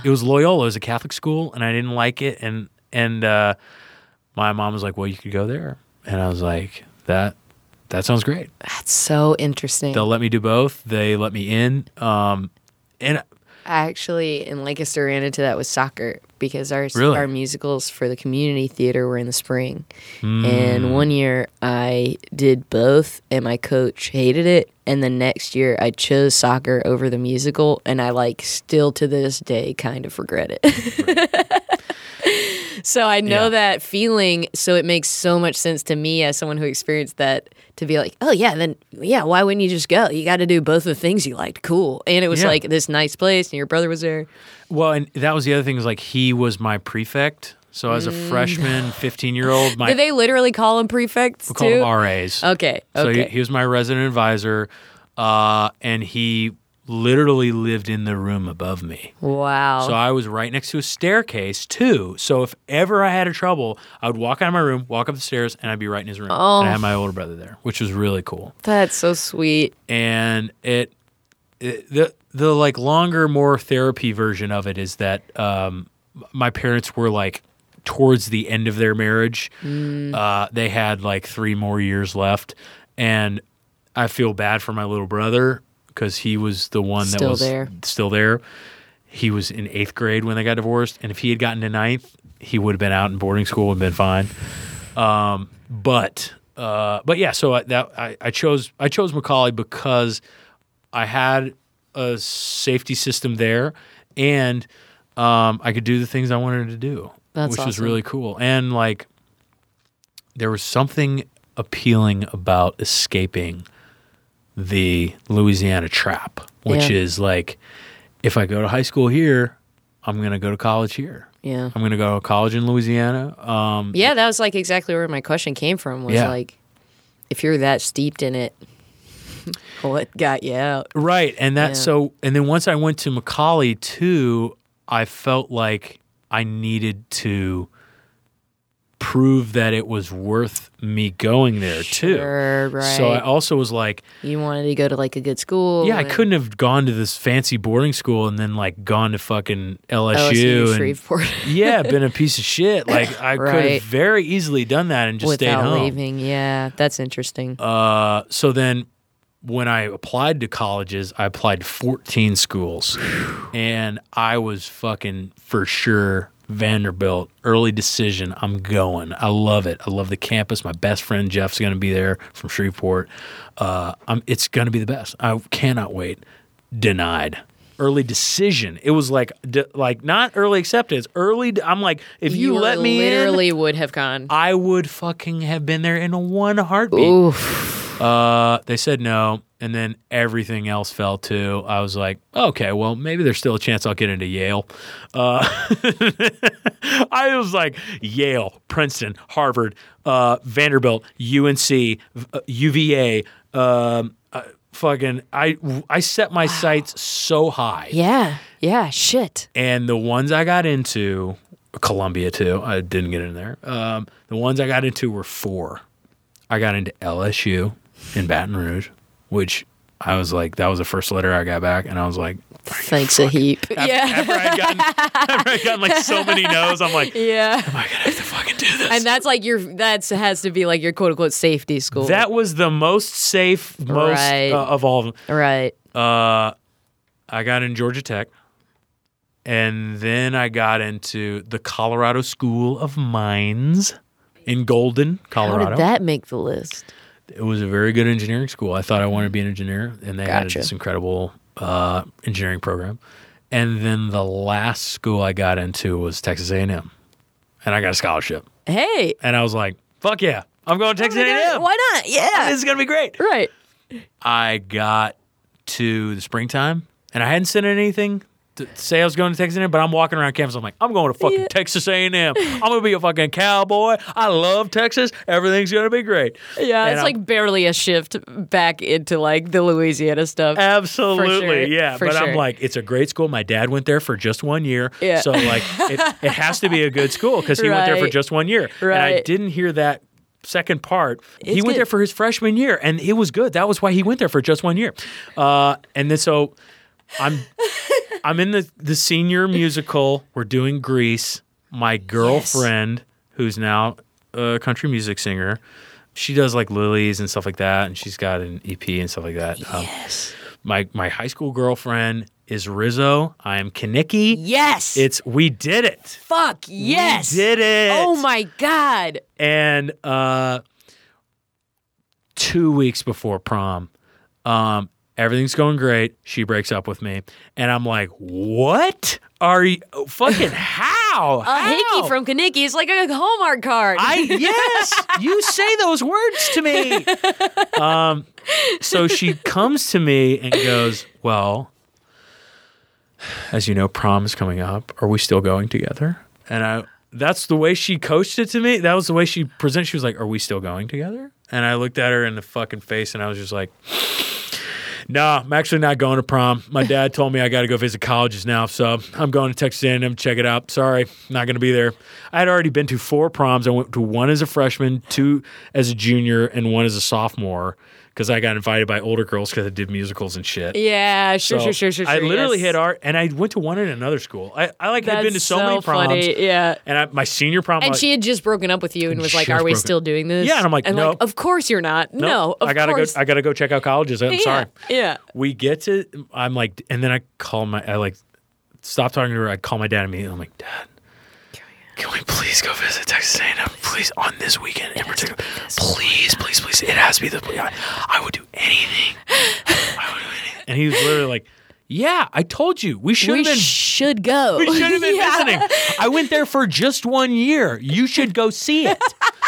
It was Loyola. It was a Catholic school, and I didn't like it. And and uh, my mom was like, "Well, you could go there," and I was like, "That that sounds great." That's so interesting. They'll let me do both. They let me in. Um, and I actually in Lancaster ran into that with soccer because our Really? our musicals for the community theater were in the spring, Hmm. and one year I did both, and my coach hated it. And the next year I chose soccer over the musical, and I like still to this day kind of regret it. so I know Yeah. that feeling. So it makes so much sense to me as someone who experienced that to be like, oh yeah, then yeah, why wouldn't you just go? You got to do both of the things you liked. Cool. And it was Yeah. like this nice place, and your brother was there. well, and that was the other thing is like he was my prefect. So as a freshman, fifteen year old, my Mm. Did they literally call him prefects we call too? them RAs. Okay. So he, he was my resident advisor, uh, and he literally lived in the room above me. wow. So I was right next to a staircase too. So if ever I had a trouble, I would walk out of my room, walk up the stairs, and I'd be right in his room. Oh. And I had my older brother there, which was really cool. That's so sweet. And it, it the the like longer, more therapy version of it is that um, my parents were like towards the end of their marriage. Uh, they had like three more years left, and I feel bad for my little brother because he was the one that Still was there. still there. He was in eighth grade when they got divorced, and if he had gotten to ninth, he would have been out in boarding school and been fine. Um, but uh, but yeah, so I, that I, I chose I chose McCallie because I had a safety system there, and um, I could do the things I wanted to do, That's which was really cool. And like, there was something appealing about escaping the Louisiana trap, which Yeah. is like, if I go to high school here, I'm gonna go to college here. Yeah. I'm gonna go to college in Louisiana. Um, Yeah, that was like exactly where my question came from. Was Yeah. like, if you're that steeped in it, what got you out? Right. And that Yeah. so and then once I went to McCallie too, I felt like I needed to prove that it was worth me going there too. Sure, right. So I also was like, you wanted to go to like a good school. yeah, I couldn't have gone to this fancy boarding school and then like gone to fucking LSU, LSU, and Shreveport yeah, been a piece of shit. Like I could have very easily done that and just stayed without home. leaving. Yeah, that's interesting. Uh, so then when I applied to colleges, I applied to 14 schools and I was fucking for sure Vanderbilt. Early decision. I'm going. I love it. I love the campus. My best friend Jeff's going to be there from Shreveport. Uh, I'm, it's going to be the best. I cannot wait. Denied. Early decision. It was like, d- like not early acceptance. Early. I'm like, if you, were let me in, literally would have gone. I would fucking have been there in one heartbeat. Oof. Uh, they said no, and then everything else fell too. I was like, okay, well, maybe there's still a chance I'll get into Yale. Uh, I was like, Yale, Princeton, Harvard, uh, Vanderbilt, UNC, uh, UVA. Um, uh, fucking, I I set my sights so high, Yeah. Yeah. Shit. and the ones I got into, Columbia too. I didn't get in there. Um, the ones I got into were four. I got into LSU in Baton Rouge, which I was like, that was the first letter I got back, and I was like, Thanks a heap. after, yeah. after I'd gotten, after I'd gotten like so many no's, I'm like, yeah. am I gonna have to fucking do this? And that's like your that's has to be like your quote unquote safety school. that was the most safe, most Right. uh, of all of them. right. Uh, I got in Georgia Tech, and then I got into the Colorado School of Mines in Golden, How Colorado. did that make the list? It was a very good engineering school. I thought I wanted to be an engineer, and they had this incredible uh, engineering program. And then the last school I got into was Texas A&M, and I got a scholarship. Hey. And I was like, "Fuck yeah, I'm going to Texas A&M. Why not? Yeah. This is gonna be great." Right. I got to the springtime, and I hadn't sent anything to say I was going to Texas A&M, but I'm walking around campus. I'm like, I'm going to fucking Yeah. Texas A&M. I'm gonna be a fucking cowboy. I love Texas. Everything's gonna be great. Yeah, And it's I'm- like barely a shift back into like the Louisiana stuff. Absolutely, sure, yeah. for but I'm like, it's a great school. My dad went there for just one year, Yeah. so like, it, it has to be a good school because he went there for just one year. Right. And I didn't hear that second part. he went good. there for his freshman year, and it was good. That was why he went there for just one year. Uh, and then so I'm I'm in the the senior musical. We're doing Grease. My girlfriend, who's now a country music singer, she does like lilies and stuff like that, and she's got an EP and stuff like that. Um, yes. my my high school girlfriend is Rizzo. I am Kenickie. Yes. It's we did it. fuck yes. We did it. Oh my god. And uh, two weeks before prom, um, everything's going great. She breaks up with me, and I'm like, "What are you? Fucking how? A How? hickey from Kenickie is like a Hallmark card. I yes, you say those words to me. Um, so she comes to me and goes, "Well, as you know, prom is coming up. Are we still going together?" And I, that's the way she coached it to me. That was the way she presented. She was like, "Are we still going together?" And I looked at her in the fucking face, and I was just like. No, I'm actually not going to prom. My dad told me I got to go visit colleges now, so I'm going to Texas A&M check it out. Sorry, not going to be there. I had already been to four proms. I went to one as a freshman, two as a junior, and one as a sophomore because I got invited by older girls because I did musicals and shit. yeah, sure, So sure, sure, sure, I literally yes. hit art, and I went to one at another school. I, I like had been to That's so, many proms, funny. Yeah. and I, my senior prom. And she had just broken up with you and was like, "Are we broken- still doing this?" Yeah, and I'm like, and no. like, of course you're not. No, of I gotta course. go. I gotta go check out colleges. I'm yeah, sorry. Yeah. we get to I'm like and then I call my I like stop talking to her I call my dad immediately I'm like dad can we please go visit Texas A&M please on this weekend in particular please please please it has to be the I, I would do anything I would do anything and he was literally like yeah I told you we should We have been should go. we should have been Yeah. visiting I went there for just one year you should go see it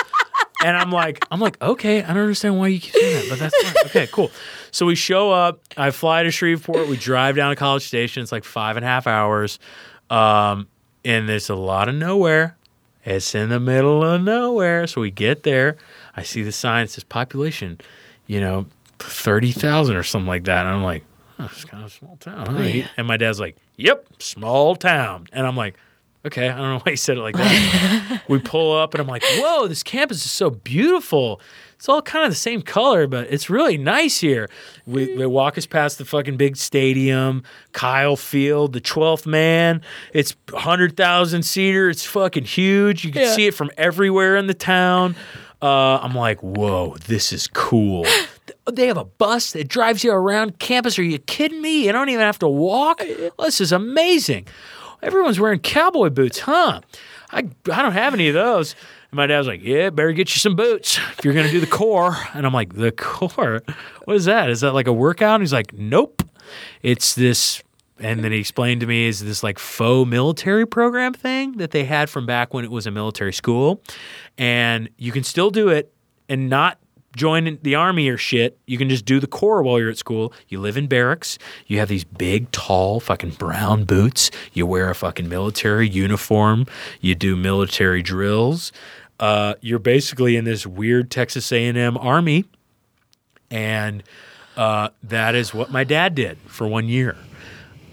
and I'm like, I'm like, okay, I don't understand why you keep saying that, but that's fine. Okay, cool. So we show up. I fly to Shreveport. We drive down to College Station. It's like five and a half hours, um, and there's a lot of nowhere. It's in the middle of nowhere. So we get there. I see the sign. It says population, you know, thirty thousand or something like that. And I'm like, oh, it's kind of a small town. Huh? He- And my dad's like, yep, small town. And I'm like, okay, I don't know why he said it like that. we pull up and I'm like, whoa, this campus is so beautiful. It's all kind of the same color, but it's really nice here. We, they walk us past the fucking big stadium, Kyle Field, the 12th man. It's 100,000 seater. It's fucking huge. You can Yeah. see it from everywhere in the town. Uh, I'm like, whoa, this is cool. They have a bus that drives you around campus. Are you kidding me? You don't even have to walk. This is amazing. Everyone's wearing cowboy boots, huh? I, I don't have any of those. And my dad was like, Yeah, better get you some boots if you're going to do the Corps. And I'm like, The Corps? What is that? Is that like a workout? And he's like, Nope. It's this. And then he explained to me is this like faux military program thing that they had from back when it was a military school. And you can still do it and not join the army or shit. You can just do the Corps while you're at school. You live in barracks. You have these big, tall, fucking brown boots. You wear a fucking military uniform. You do military drills. Uh, you're basically in this weird Texas A&M army, and uh, that is what my dad did for one year.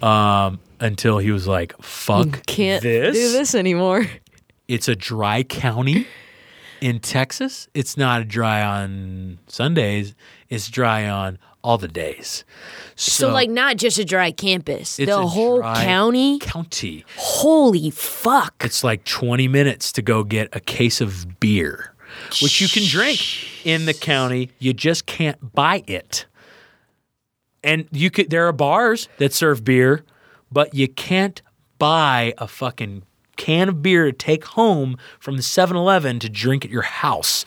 Um, until he was like, "Fuck Can't this." do this anymore. it's a dry county in Texas. It's not dry on Sundays. It's dry on all the days. So, like, not just a dry campus, it's the a whole county. County. Holy fuck! It's like 20 minutes to go get a case of beer, which you can drink in the county. You just can't buy it. And you could there are bars that serve beer, but you can't buy a fucking can of beer to take home from the 7-Eleven to drink at your house.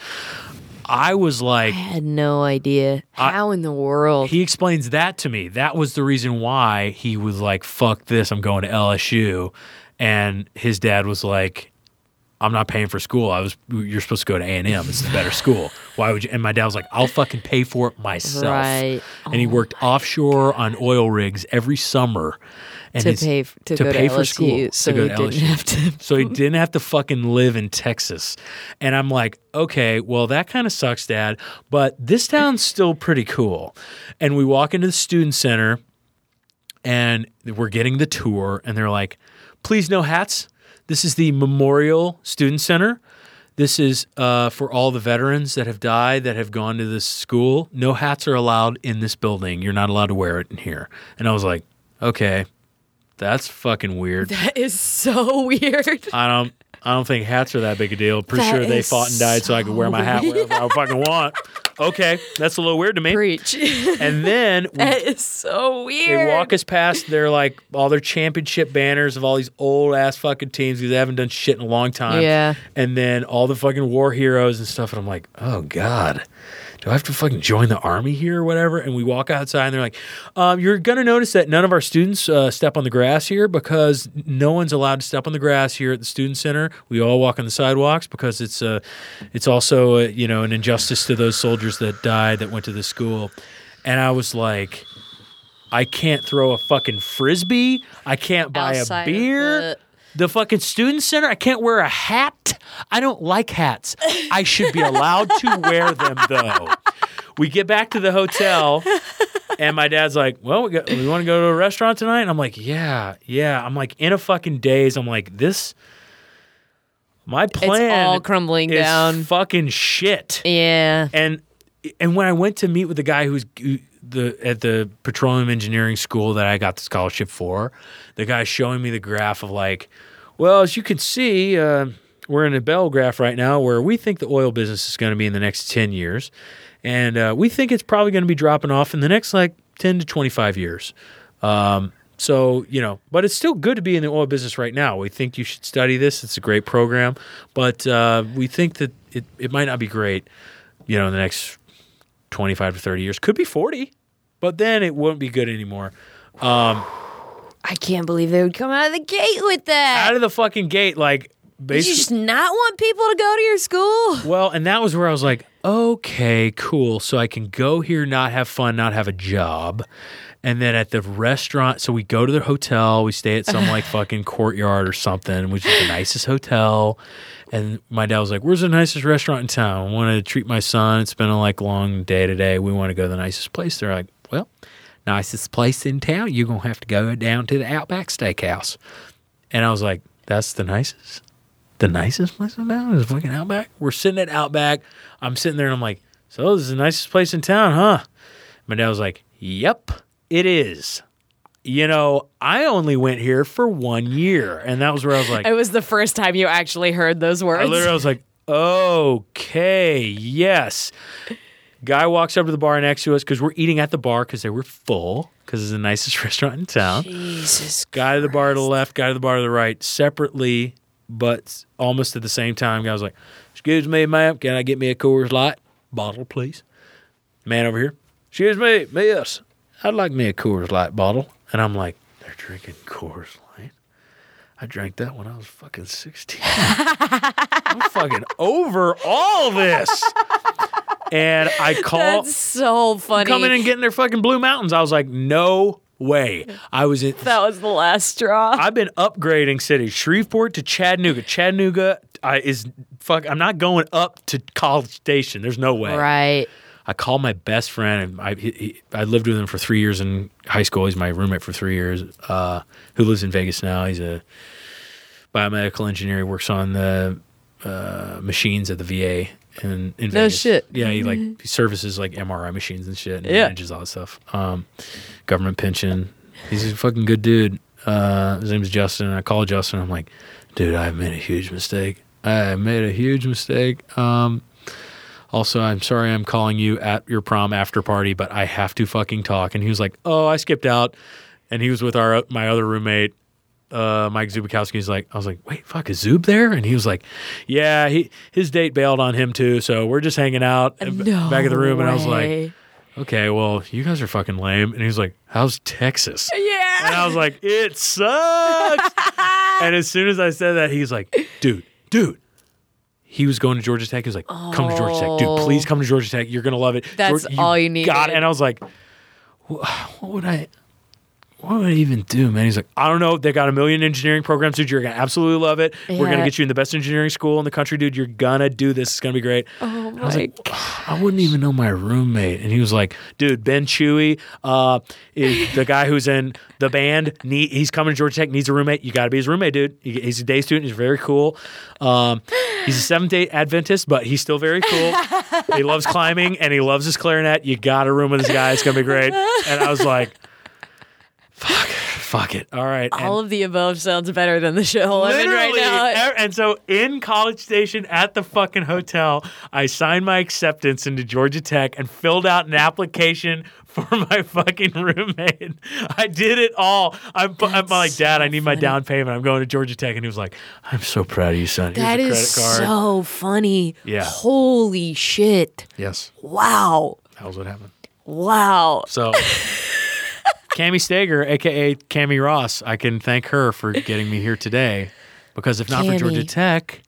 I was like I had no idea. How in the world? he explains that to me. That was the reason why he was like, "Fuck this! I'm going to LSU," and his dad was like, "I'm not paying for school. I was you're supposed to go to A and M. It's the better school. Why would you?" And my dad was like, "I'll fucking pay for it myself." Right. And he oh worked offshore on oil rigs every summer. And To pay to to pay for LSU, school so to go he to didn't LSU. have to- So he didn't have to fucking live in Texas. And I'm like, okay, well, that kind of sucks, Dad. But this town's still pretty cool. And we walk into the student center and we're getting the tour, and they're like, please, no hats. This is the Memorial Student Center. This is uh, for all the veterans that have died that have gone to this school. No hats are allowed in this building. You're not allowed to wear it in here. And I was like, okay, that's fucking weird. that is so weird. I don't I don't think hats are that big a deal. Pretty That sure they fought and died so I could wear my hat so wherever I fucking want. Okay, that's a little weird to me. Preach. And then we, that is so weird. they walk us past their like all their championship banners of all these old ass fucking teams because they haven't done shit in a long time. Yeah. And then all the fucking war heroes and stuff. And I'm like, oh God. Do I have to fucking join the army here or whatever? And we walk outside and they're like, um, you're going to notice that none of our students uh, step on the grass here because no one's allowed to step on the grass here at the student center. We all walk on the sidewalks because it's uh, it's also uh, you know an injustice to those soldiers that died that went to the school. And I was like, I can't throw a fucking frisbee. I can't buy Outside a beer. The- fucking student center. I can't wear a hat. I don't like hats. I should be allowed to wear them though. We get back to the hotel, and my dad's like, "Well, we, got, we want to go to a restaurant tonight." And I'm like, "Yeah, yeah." I'm like in a fucking daze. I'm like, "This, my plan all crumbling is down. fucking shit." yeah. and and when I went to meet with the guy who's who- the at the petroleum engineering school that I got the scholarship for, the guy showing me the graph of like, well, as you can see, uh, we're in a bell graph right now where we think the oil business is going to be in the next ten years, and uh, we think it's probably going to be dropping off in the next like ten to twenty five years. Um, so you know, but it's still good to be in the oil business right now. We think you should study this; it's a great program, but uh, we think that it it might not be great, you know, in the next 25 to 30 years. Could be 40, but then it won't be good anymore. I can't believe they would come out of the gate with that. Out of the fucking gate, like, Did you just not want people to go to your school? Well, and that was where I was like, okay, cool. So I can go here, not have fun, not have a job. And then at the restaurant, so we go to the hotel, we stay at some like fucking courtyard or something, which is the nicest hotel. And my dad was like, Where's the nicest restaurant in town? I want to treat my son. It's been a like long day today. We want to go to the nicest place. They're like, Well, nicest place in town, you're gonna have to go down to the Outback Steakhouse. And I was like, That's the nicest? The nicest place in town is fucking Outback? We're sitting at Outback. I'm sitting there and I'm like, So this is the nicest place in town, huh? My dad was like, Yep, it is. You know, I only went here for one year. And that was where I was like, It was the first time you actually heard those words. I literally was like, okay, yes. Guy walks up to the bar next to us because we're eating at the bar because they were full because it's the nicest restaurant in town. Jesus. Guy to the bar to the left, guy to the bar to the right, separately, but almost at the same time. Guy was like, "Excuse me, ma'am, can I get me a Coors Light bottle, please?" Man over here, "Excuse me, miss, I'd like me a Coors Light bottle." And I'm like, "They're drinking Coors Light." I drank that when I was fucking 16. I'm fucking over all this. And I call That's so funny. coming and getting their fucking Blue Mountains. I was like, no way. I was in. that was the last straw. I've been upgrading cities, Shreveport to Chattanooga. Chattanooga I, is fuck. I'm not going up to College Station. There's no way. right. I called my best friend, and I he, he- I lived with him for three years in high school. He's my roommate for three years. Uh, who lives in Vegas now? He's a biomedical engineer. He works on the uh, machines at the VA in, in No Vegas. shit. Yeah, he like he services like MRI machines and shit. And Yeah. manages all that stuff. Um, government pension. He's a fucking good dude. Uh, his name's Justin. I called Justin. I'm like, dude, I made a huge mistake. I made a huge mistake. Um, also, I'm sorry I'm calling you at your prom after party, but I have to fucking talk. And he was like, oh, I skipped out. And he was with our my other roommate, uh, Mike Zubikowski. He's like, I was like, wait, fuck, is Zub there? And he was like, yeah, he his date bailed on him too. So we're just hanging out No back of the room. And I was like, okay, well, you guys are fucking lame. And he was like, how's Texas? yeah. And I was like, it sucks. and as soon as I said that, he's like, dude, dude. He was going to Georgia Tech. He was like, come to Georgia Tech. Dude, please oh. come to Georgia Tech. You're going to love it. That's Georgia- all you need. It. And I was like, what would I, what would I even do, man? He's like, I don't know. They got a million engineering programs, dude. You're to absolutely love it. We're going to get you in the best engineering school in the country, dude. You're to do this. It's to be great. Oh I was my like, I wouldn't even know my roommate. And he was like, dude, Ben Chewy, uh, is the guy who's in the band. Need, he's coming to Georgia Tech, needs a roommate. You got to be his roommate, dude. He- He's a day student. He's very cool. Um, he's a Seventh day Adventist, but he's still very cool. he loves climbing and he loves his clarinet. You got to room with this guy. It's to be great. And I was like, fuck, fuck it. All right. And- All of the above sounds better than the show I'm in right now. And so in College Station at the fucking hotel, I signed my acceptance into Georgia Tech and filled out an application for my fucking roommate. I did it all. I'm, I'm like, Dad, I need my down payment. I'm going to Georgia Tech. And he was like, I'm so proud of you, son. Here's That a is card. so funny. Yeah. Holy shit. yes, Wow. that was what happened. Wow. So. Cami Stager, aka Cami Ross, I can thank her for getting me here today, because if not for Georgia Tech,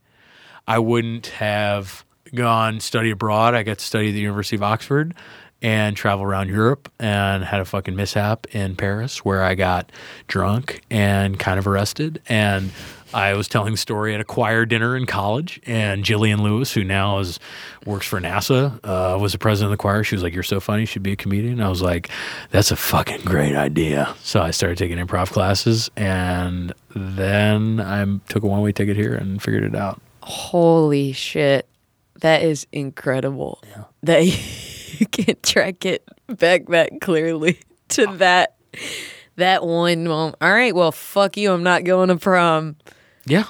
I wouldn't have gone study abroad. I got to study at the University of Oxford and travel around Europe and had a fucking mishap in Paris where I got drunk and kind of arrested. And I was telling the story at a choir dinner in college. And Jillian Lewis, who now is works for NASA, uh, was the president of the choir. She was like, "You're so funny. You should be a comedian." And I was like, "That's a fucking great idea." So I started taking improv classes, and then I took a one way ticket here and figured it out. Holy shit. That is incredible. That you can track it back that clearly to that that one moment. All right, well, fuck you. I'm not going to prom. Yeah,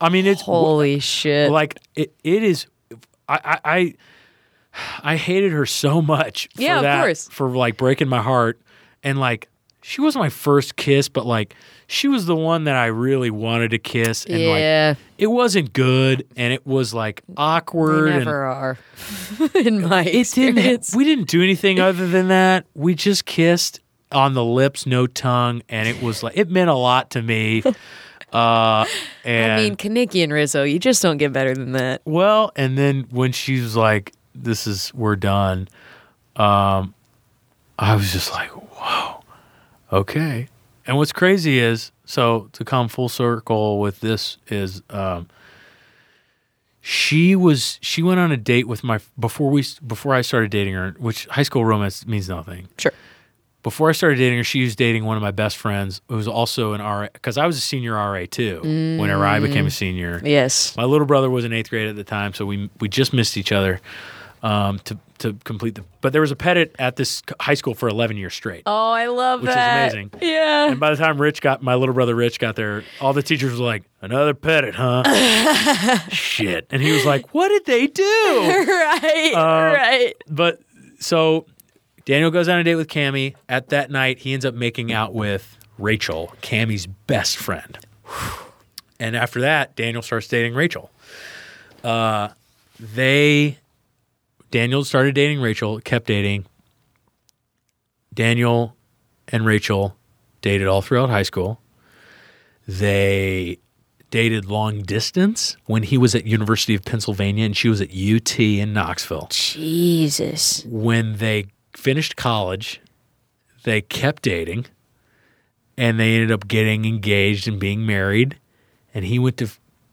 I mean it's Holy shit. like it, it is I, I I I hated her so much for Yeah, of that, course. for like breaking my heart and like she wasn't my first kiss but like she was the one that I really wanted to kiss and like yeah, it wasn't good and it was like awkward they never are. In my it didn't experience. we didn't do anything other than that we just kissed on the lips no tongue and it was like it meant a lot to me uh and I mean, Kenickie and Rizzo, you just don't get better than that. Well, and then when she was like, "This is we're done," um, I was just like, "Whoa!" Okay. And what's crazy is so to come full circle with this is um, she was she went on a date with my before we before I started dating her, which high school romance means nothing. Sure. Before I started dating her, she was dating one of my best friends who was also an RA because I was a senior RA too. Whenever I became a senior, Yes. my little brother was in eighth grade at the time, so we we just missed each other um, to to complete the. But there was a Pettitt at this high school for eleven years straight. Oh, I love that. Which is amazing. Yeah. And by the time Rich got my little brother Rich got there, all the teachers were like, "Another Pettitt, huh?" Shit. And he was like, "What did they do?" right. Uh, right. But so Daniel goes on a date with Cammy. At that night, he ends up making out with Rachel, Cammy's best friend. And after that, Daniel starts dating Rachel. Uh, they Daniel started dating Rachel, kept dating. Daniel and Rachel dated all throughout high school. They dated long distance when he was at University of Pennsylvania and she was at UT in Knoxville. Jesus. When they finished college, they kept dating and they ended up getting engaged and being married and he went to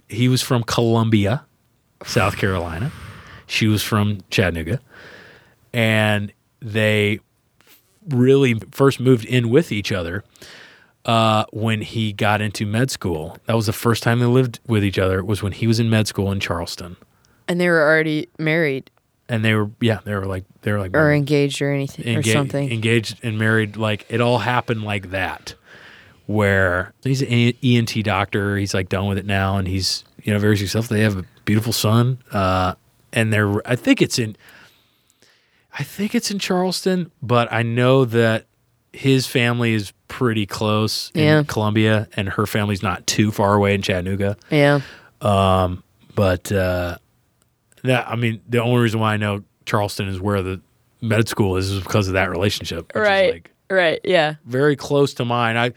he was from Columbia, South Carolina. She was from Chattanooga. And they really first moved in with each other uh, when he got into med school. That was the first time they lived with each other. It was when he was in med school in Charleston, And they were already married and they were yeah they were like they were like or engaged or anything or something. engaged and married. Like it all happened like that. Where he's an ENT doctor, he's like done with it now, and he's you know very successful. They have a beautiful son, uh, and they're I think it's in I think it's in Charleston, but I know that his family is pretty close in Yeah. Columbia, and her family's not too far away in Chattanooga. yeah. Um, But uh, that I mean, the only reason why I know Charleston is where the med school is is because of that relationship. which is, Right. like right. Yeah. very close to mine. I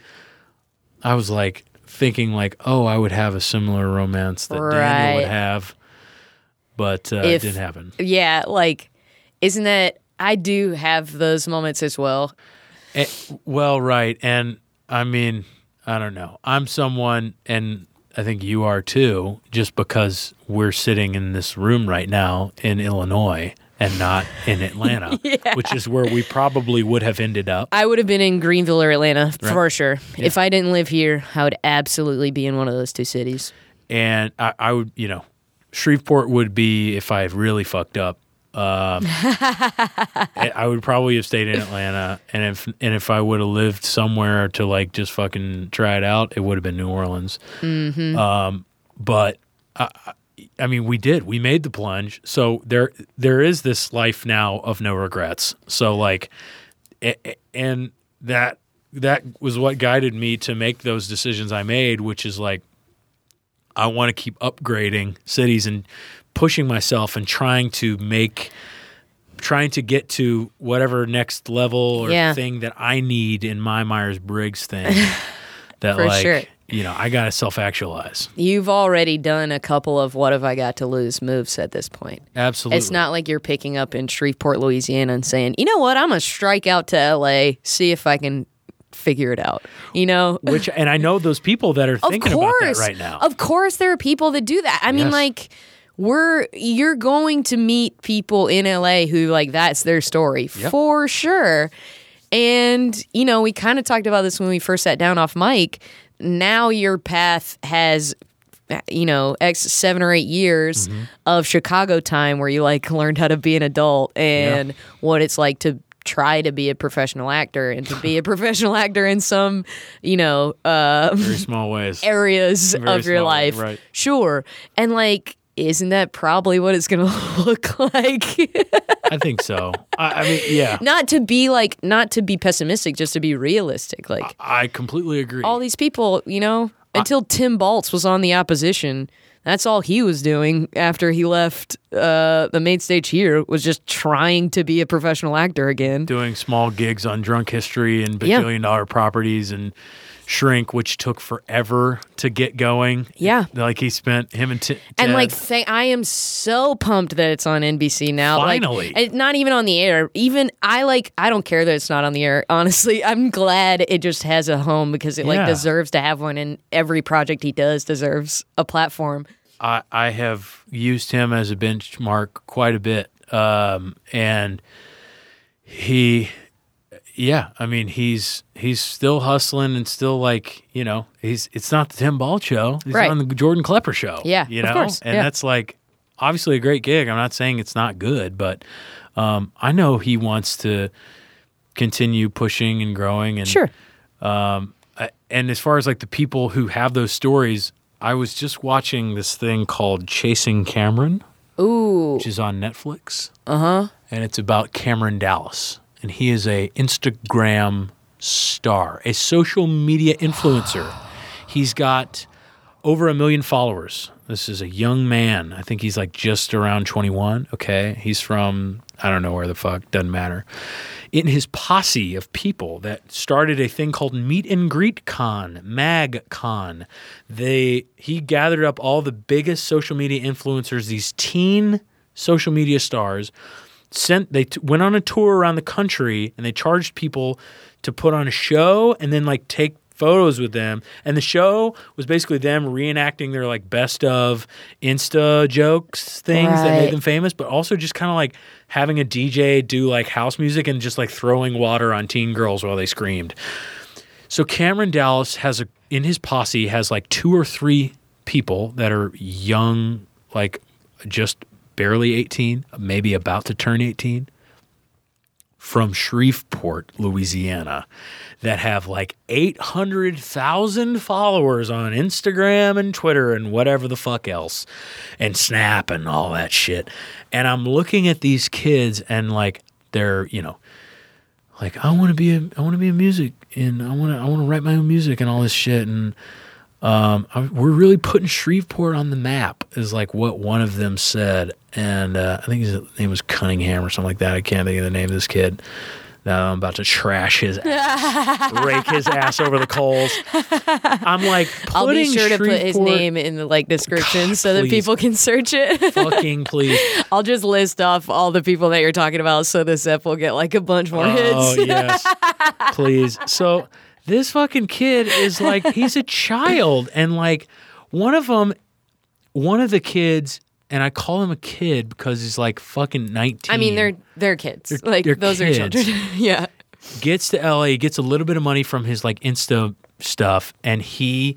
I was like thinking like, oh, I would have a similar romance that Daniel would have, but uh, it didn't happen. Yeah. Like, isn't that? I do have those moments as well. Eh, well, right, and I mean, I don't know. I'm someone, and I think you are too. Just because we're sitting in this room right now in Illinois and not in Atlanta, which is where we probably would have ended up. I would have been in Greenville or Atlanta for sure. If I didn't live here, I would absolutely be in one of those two cities. and I, I would, you know, Shreveport would be if I really fucked up. Um, I would probably have stayed in Atlanta, and if and if I would have lived somewhere to like just fucking try it out, it would have been New Orleans. Um, but I, I- mean, we did. We made the plunge. So there there is this life now of no regrets. So like, and that that was what guided me to make those decisions I made, which is like I want to keep upgrading cities and pushing myself and trying to make trying to get to whatever next level or Yeah. thing that I need in my Myers Briggs thing that For like sure. you know, I gotta self actualize. You've already done a couple of what have I got to lose moves at this point. Absolutely. It's not like you're picking up in Shreveport, Louisiana and saying, you know what, I'm going to strike out to LA, see if I can figure it out. You know? which and I know those people that are thinking course. about that right now. Of course, there are people that do that. I mean, like, we're you're going to meet people in LA who like that's their story Yep. for sure. And you know, we kind of talked about this when we first sat down off mic. Now your path has you know, X seven or eight years Mm-hmm. of Chicago time where you like learned how to be an adult and what it's like to try to be a professional actor and to be a professional actor in some, you know, uh, Very small ways. areas Very of your life. right. Sure. And like, isn't that probably what it's going to look like? I think so. I, I mean, yeah, not to be like, not to be pessimistic, just to be realistic. Like, I completely agree. all these people, you know, until Tim Baltz was on the opposition, that's all he was doing after he left uh, the main stage here was just trying to be a professional actor again. doing small gigs on drunk history and Yeah. bajillion dollar properties and Shrink, which took forever to get going. Yeah. like he spent him and T- And like, th- I am so pumped that it's on NBC now. Like, Finally. it's not even on the air. Even I like, I don't care that it's not on the air. Honestly, I'm glad it just has a home because it like deserves to have one, and every project he does deserves a platform. I, I have used him as a benchmark quite a bit. Um, and he, yeah, I mean, he's he's still hustling and still like you know he's it's not the Tim Baltz show. He's Right. on the Jordan Klepper show. Yeah, you of know, course, and yeah. that's like obviously a great gig. I'm not saying it's not good, but um, I know he wants to continue pushing and growing and Sure. I- and as far as like the people who have those stories, I was just watching this thing called Chasing Cameron, Ooh. which is on Netflix. Uh huh. And it's about Cameron Dallas, and he is a Instagram star, a social media influencer. He's got over a million followers. This is a young man. I think he's like just around 21. Okay. He's from, I don't know where the fuck, doesn't matter. In his posse of people that started a thing called Meet and Greet Con, Mag Con, they he gathered up all the biggest social media influencers, these teen social media stars, sent they t- went on a tour around the country and they charged people to put on a show and then like take photos with them. And the show was basically them reenacting their like best of insta jokes things that made them famous but also just kind of like having a dj do like house music and just like throwing water on teen girls while they screamed. So Cameron Dallas has a in his posse has like two or three people that are young, like just barely 18, maybe about to turn 18 from Shreveport, Louisiana that have like 800,000 followers on Instagram and Twitter and whatever the fuck else and Snap and all that shit. And I'm looking at these kids and like they're, you know, like I want to be a I want to be a music and I want to I want to write my own music and all this shit and um, we're really putting Shreveport on the map is like what one of them said. And uh, I think his name was Cunningham or something like that. I can't think of the name of this kid. Now I'm about to trash his ass rake his ass over the coals. I'm like I'll be putting sure to put his name in the like description so that people can search it. fucking please. I'll just list off all the people that you're talking about so the Zep will get like a bunch more Oh hits. yes, please. So this fucking kid is like he's a child, and like one of them, one of the kids, and I call him a kid because he's like fucking nineteen. I mean, they're they're kids. They're- like they're those kids. are children. yeah. gets to LA, gets a little bit of money from his like Insta stuff, and he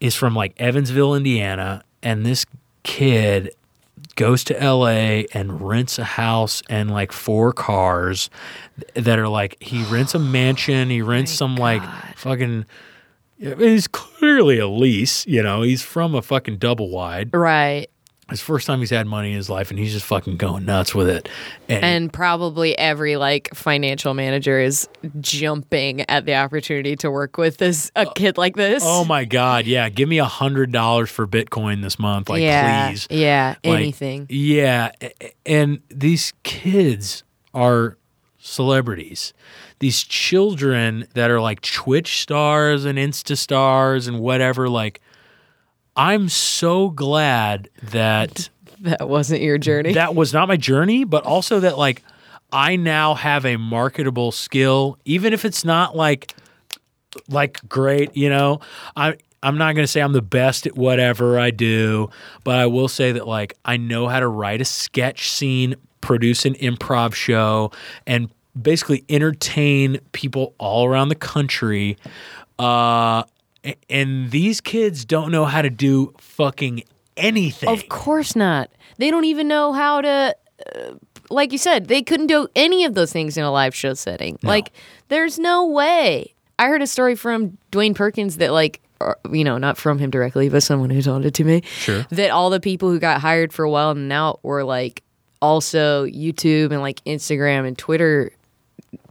is from like Evansville, Indiana, and this kid goes to LA and rents a house and like four cars that are like he rents a mansion, he rents some like fucking He's clearly a lease, you know. He's from a fucking double wide. Right. The first time he's had money in his life, and he's just fucking going nuts with it. And, And probably every like financial manager is jumping at the opportunity to work with this a uh, kid like this. Oh my god, yeah! Give me a hundred dollars for Bitcoin this month, like yeah, please. Yeah, Like, anything. Yeah, and these kids are celebrities. These children that are like Twitch stars and Insta stars and whatever. Like, I'm so glad that That wasn't your journey. that was not my journey, but also that like I now have a marketable skill, even if it's not like like great, you know. I I'm not going to say I'm the best at whatever I do, but I will say that like I know how to write a sketch scene, produce an improv show, and basically entertain people all around the country. Uh, and these kids don't know how to do fucking anything. Of course not. They don't even know how to. Uh, like you said, they couldn't do any of those things in a live show setting. Like, there's no way. I heard a story from Dwayne Perkins that, like, or, you know, not from him directly, but someone who told it to me. Sure. That all the people who got hired for a while and now were like also YouTube and like Instagram and Twitter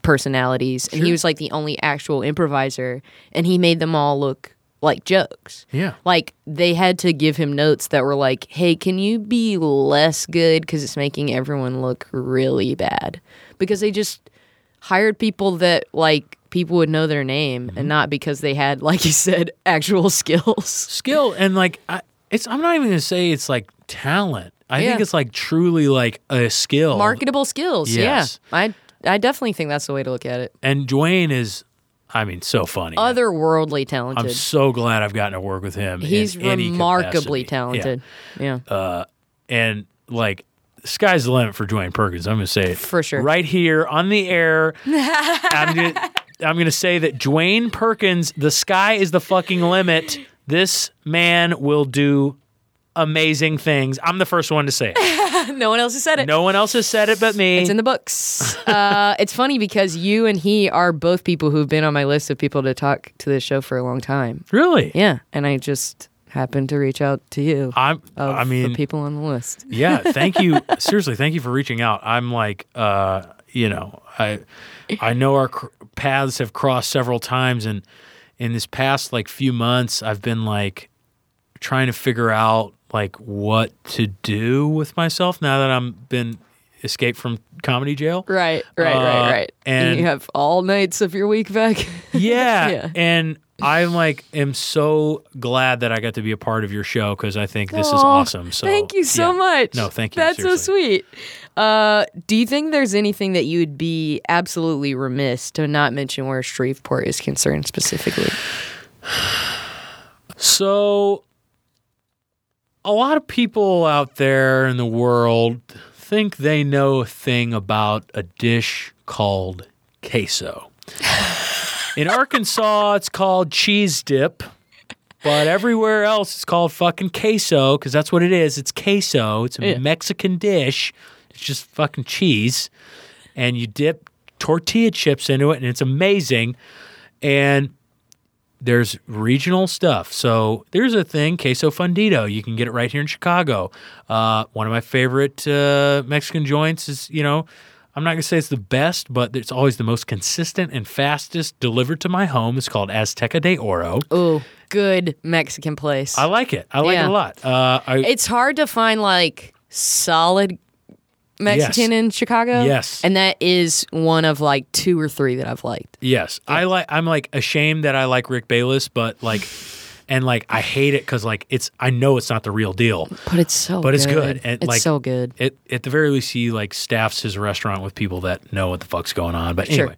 personalities. And he was like the only actual improviser. And he made them all look like jokes. Yeah. Like they had to give him notes that were like, "Hey, can you be less good because it's making everyone look really bad?" Because they just hired people that like people would know their name and mm-hmm. not because they had, like you said, actual skills. skill and like I, it's i'm not even gonna say it's like talent i think it's like truly like a skill Marketable skills. Yes. Yeah. I I definitely think that's the way to look at it. and dwayne is i mean so funny Otherworldly talented. i'm so glad i've gotten to work with him He's remarkably capacity. Talented. Yeah. Uh, and like sky's the limit for Dwayne Perkins. I'm going to say it For sure. right here on the air. I'm going to I'm going to say that Dwayne Perkins, the sky is the fucking limit. This man will do amazing things. I'm the first one to say it. no one else has said it. No one else has said it but me. It's in the books. uh, it's funny because you and he are both people who've been on my list of people to talk to this show for a long time. really? Yeah, and I just happened to reach out to you. I'm I mean the people on the list. yeah, thank you. Seriously, thank you for reaching out. I'm like, uh, you know, I I know our cr- paths have crossed several times, and in this past like few months, I've been like trying to figure out like what to do with myself now that I'm been escaped from comedy jail. Right, right, Uh, right, right. and- you have all nights of your week back. Yeah, Yeah. and I'm like am so glad that I got to be a part of your show because I think this is awesome. So thank you so yeah. much. No, thank you. That's seriously. so sweet. Uh, do you think there's anything that you would be absolutely remiss to not mention where Shreveport is concerned specifically? So, a lot of people out there in the world think they know a thing about a dish called queso. In Arkansas, it's called cheese dip, but everywhere else, it's called fucking queso because that's what it is. It's queso, it's a Yeah. Mexican dish, it's just fucking cheese, and you dip tortilla chips into it, and it's amazing. And there's regional stuff. So there's a thing, queso fundido. You can get it right here in Chicago. Uh, one of my favorite uh, Mexican joints is, you know, I'm not gonna say it's the best, but it's always the most consistent and fastest delivered to my home. It's called Azteca de Oro. Oh, good Mexican place. I like it. I like Yeah. it a lot. Uh, I, it's hard to find like solid Mexican in Chicago. Yes. And that is one of like two or three that I've liked. yes, I like. I'm like ashamed that I like Rick Bayless, but like, and like I hate it because like it's. I know it's not the real deal. But it's so But good. it's good. And, it's like, so good. It, at the very least, he like staffs his restaurant with people that know what the fuck's going on. But Sure. anyway,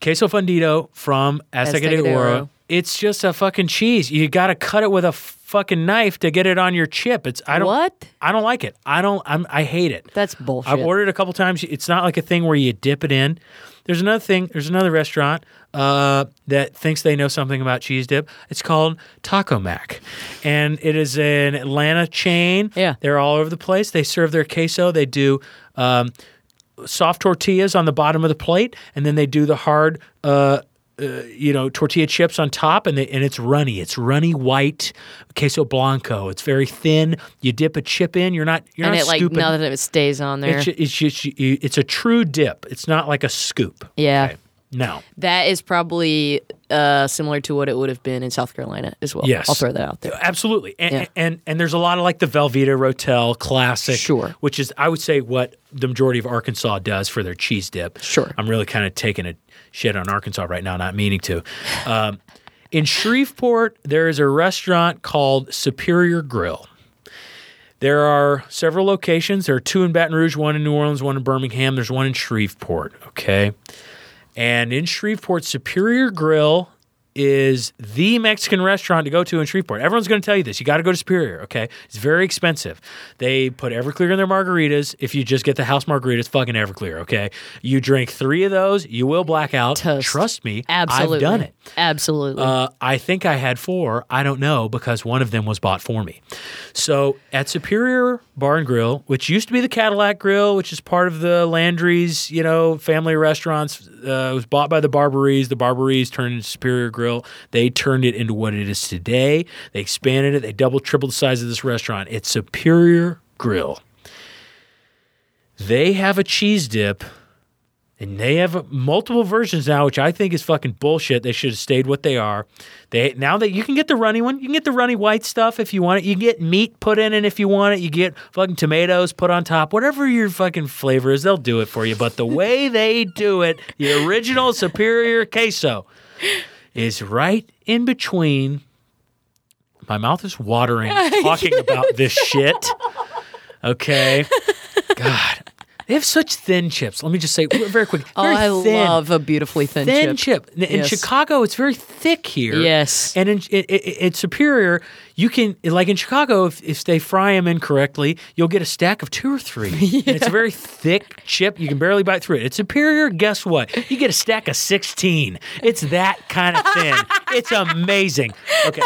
queso fundido from Azteca, de Oro. It's just a fucking cheese. You got to cut it with a fucking knife to get it on your chip. It's I don't What? I don't like it. I don't. I'm I hate it. That's bullshit. I've ordered a couple times. It's not like a thing where you dip it in. There's another thing. There's another restaurant uh, that thinks they know something about cheese dip. It's called Taco Mac, and it is an Atlanta chain. Yeah. they're all over the place. They serve their queso. They do um, soft tortillas on the bottom of the plate, and then they do the hard. Uh, uh, you know, tortilla chips on top, and they, and it's runny. It's runny white queso blanco. It's very thin. You dip a chip in. You're not. You're and not it like scooping. none of it stays on there. It's, it's just it's a true dip. It's not like a scoop. yeah. Okay. No. That is probably uh, similar to what it would have been in South Carolina as well. Yes. I'll throw that out there. Absolutely. And, Yeah. and and there's a lot of like the Velveeta Rotel classic, Sure. which is I would say what the majority of Arkansas does for their cheese dip. Sure. I'm really kind of taking a shit on Arkansas right now, not meaning to. Um, in Shreveport, there is a restaurant called Superior Grill. There are several locations. There are two in Baton Rouge, one in New Orleans, one in Birmingham. There's one in Shreveport. Okay. And in Shreveport, Superior Grill is the Mexican restaurant to go to in Shreveport. Everyone's going to tell you this. You got to go to Superior, okay? It's very expensive. They put Everclear in their margaritas. If you just get the house margarita, it's fucking Everclear, okay? You drink three of those, you will black out. Toast. Trust me, Absolutely. I've done it. Absolutely. Uh, I think I had four. I don't know because one of them was bought for me. So at Superior Bar and Grill, which used to be the Cadillac Grill, which is part of the Landry's, you know, family restaurants, uh, it was bought by the Barbaries. The Barbaries turned into Superior Grill. They turned it into what it is today. They expanded it. They double, tripled the size of this restaurant. It's Superior Grill. They have a cheese dip And they have multiple versions now, which I think is fucking bullshit. They should have stayed what they are. They now that you can get the runny one, you can get the runny white stuff if you want it. You can get meat put in it if you want it. You get fucking tomatoes put on top. Whatever your fucking flavor is, they'll do it for you. But the way they do it, the original superior queso, is right in between. My mouth is watering talking about this shit. Okay. God. They have such thin chips. Let me just say very quick. Oh, I thin, love a beautifully thin, thin chip. chip. In- Yes. Chicago, it's very thick here. Yes. And in, in, in, in Superior, you can, like in Chicago, if, if they fry them incorrectly, you'll get a stack of two or three. And it's a very thick chip. You can barely bite through it. It's Superior, guess what? You get a stack of 16. It's that kind of thin. it's amazing. Okay.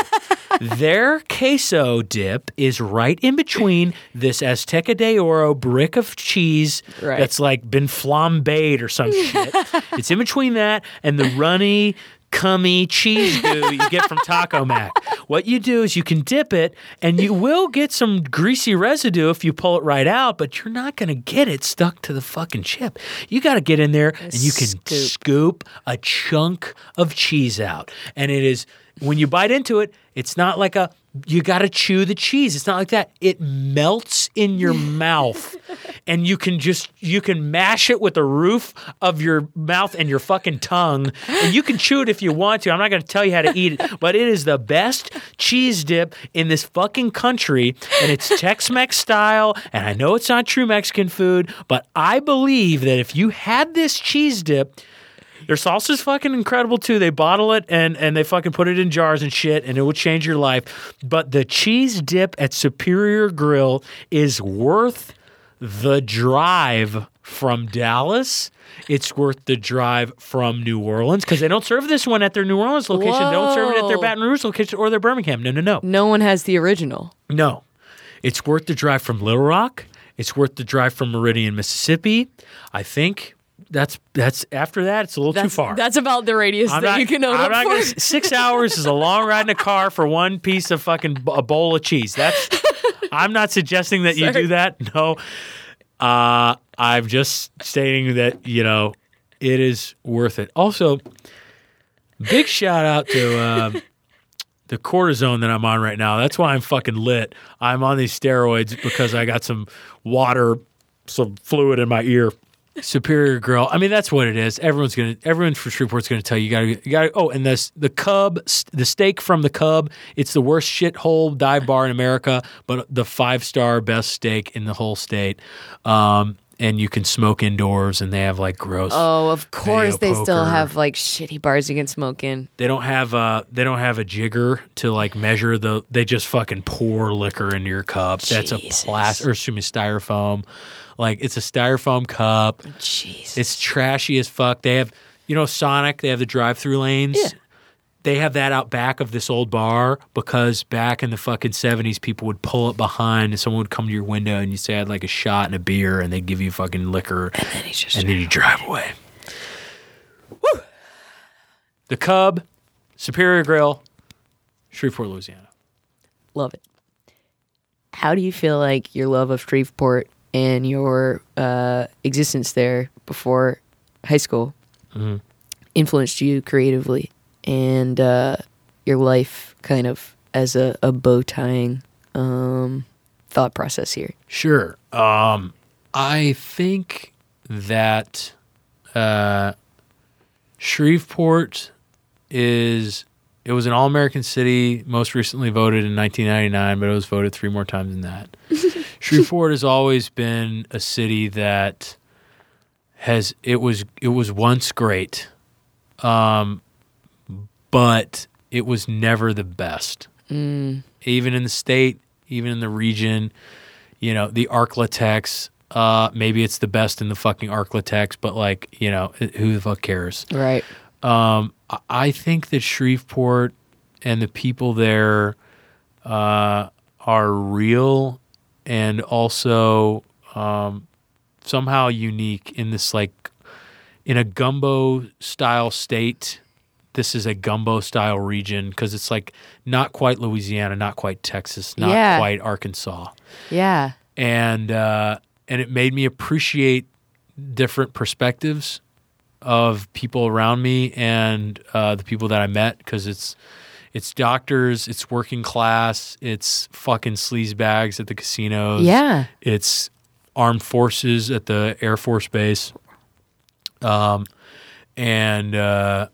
Their queso dip is right in between this Azteca de Oro brick of cheese Right. that's like been flambéed or some shit. it's in between that and the runny, cummy cheese goo you get from Taco Mac. What you do is you can dip it and you will get some greasy residue if you pull it right out, but you're not going to get it stuck to the fucking chip. You got to get in there and you can Scoop. scoop a chunk of cheese out. And it is when you bite into it, it's not like a you got to chew the cheese. It's not like that. It melts in your mouth. And you can just you can mash it with the roof of your mouth and your fucking tongue. And you can chew it if you want to. I'm not going to tell you how to eat it, but it is the best cheese dip in this fucking country and it's Tex-Mex style and I know it's not true Mexican food, but I believe that if you had this cheese dip their salsa's fucking incredible too. They bottle it and and they fucking put it in jars and shit, and it will change your life. But the cheese dip at Superior Grill is worth the drive from Dallas. It's worth the drive from New Orleans because they don't serve this one at their New Orleans location. They don't serve it at their Baton Rouge location or their Birmingham. No, no, no. No one has the original. No. It's worth the drive from Little Rock. It's worth the drive from Meridian, Mississippi. I think that's that's after that it's a little That's, too far. That's about the radius I'm that not, you can own I'm up for. gonna, six hours is a long ride in a car for one piece of fucking a bowl of cheese. That's I'm not suggesting that you do that. No, uh, I'm just stating that you know it is worth it. Also, big shout out to um, the cortisone that I'm on right now. That's why I'm fucking lit. I'm on these steroids because I got some water, some fluid in my ear. Superior Grill. I mean, that's what it is. Everyone's gonna, everyone from Shreveport's gonna tell you, you gotta, you gotta. Oh, and this, the Cub, the steak from the Cub. It's the worst shithole dive bar in America, but the five star best steak in the whole state. Um, and you can smoke indoors, and they have like gross. Oh, of course they still have like shitty bars you can smoke in. They don't have a they don't have a jigger to like measure the they just fucking pour liquor into your cup. That's a Jesus. plastic or excuse me, styrofoam. Like it's a styrofoam cup. Jeez. It's trashy as fuck. They have you know Sonic, they have the drive through lanes. Yeah. They have that out back of this old bar because back in the fucking seventies people would pull up behind and someone would come to your window and you say I'd like a shot and a beer and they'd give you fucking liquor and then just and then you drive away. Woo! The Cub, Superior Grill, Shreveport, Louisiana. love it. How do you feel like your love of Shreveport and your uh, existence there before high school Mm-hmm. influenced you creatively and uh, your life kind of as a, a bow tying um, thought process here? Sure. Um, I think that uh, Shreveport is it was an all American city, most recently voted in 1999, but it was voted three more times than that. Shreveport has always been a city that has it was it was once great, um, but it was never the best. Even in the state, even in the region, you know, the Arklatex. Uh, maybe it's the best in the fucking Arklatex, but like, you know, who the fuck cares? Right. Um, I- I think that Shreveport and the people there uh, are real and also um, somehow unique in this like in a gumbo style state. This is a gumbo style region because it's like not quite Louisiana, not quite Texas, not Yeah. quite Arkansas Yeah. and uh, and it made me appreciate different perspectives of people around me and uh, the people that I met because it's it's doctors, it's working class, it's fucking sleaze bags at the casinos. Yeah. It's armed forces at the Air Force Base. Um, and uh,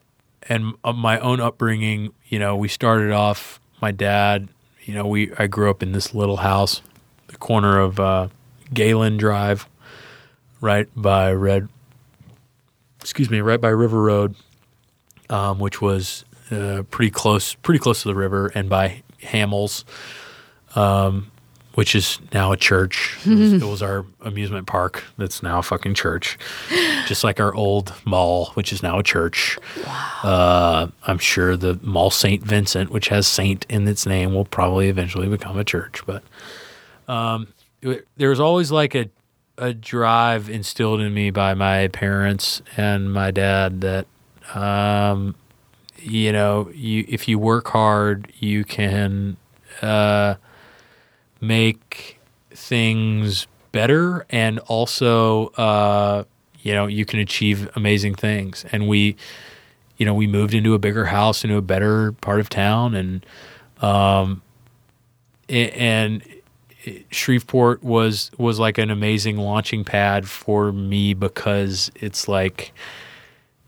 and uh, my own upbringing, you know, we started off. My dad, you know, we I grew up in this little house, the corner of uh, Galen Drive, right by Red. Excuse me, right by River Road, um, which was uh, pretty close, pretty close to the river, and by Hamels, um, which is now a church. It was, it was our amusement park that's now a fucking church, just like our old mall, which is now a church. Uh, I'm sure the Mall St. Vincent, which has Saint in its name, will probably eventually become a church. But um, it- there was always like a a drive instilled in me by my parents and my dad that um, you know you if you work hard you can uh, make things better and also uh, you know you can achieve amazing things. And we you know we moved into a bigger house into a better part of town and um and Shreveport was was like an amazing launching pad for me because it's like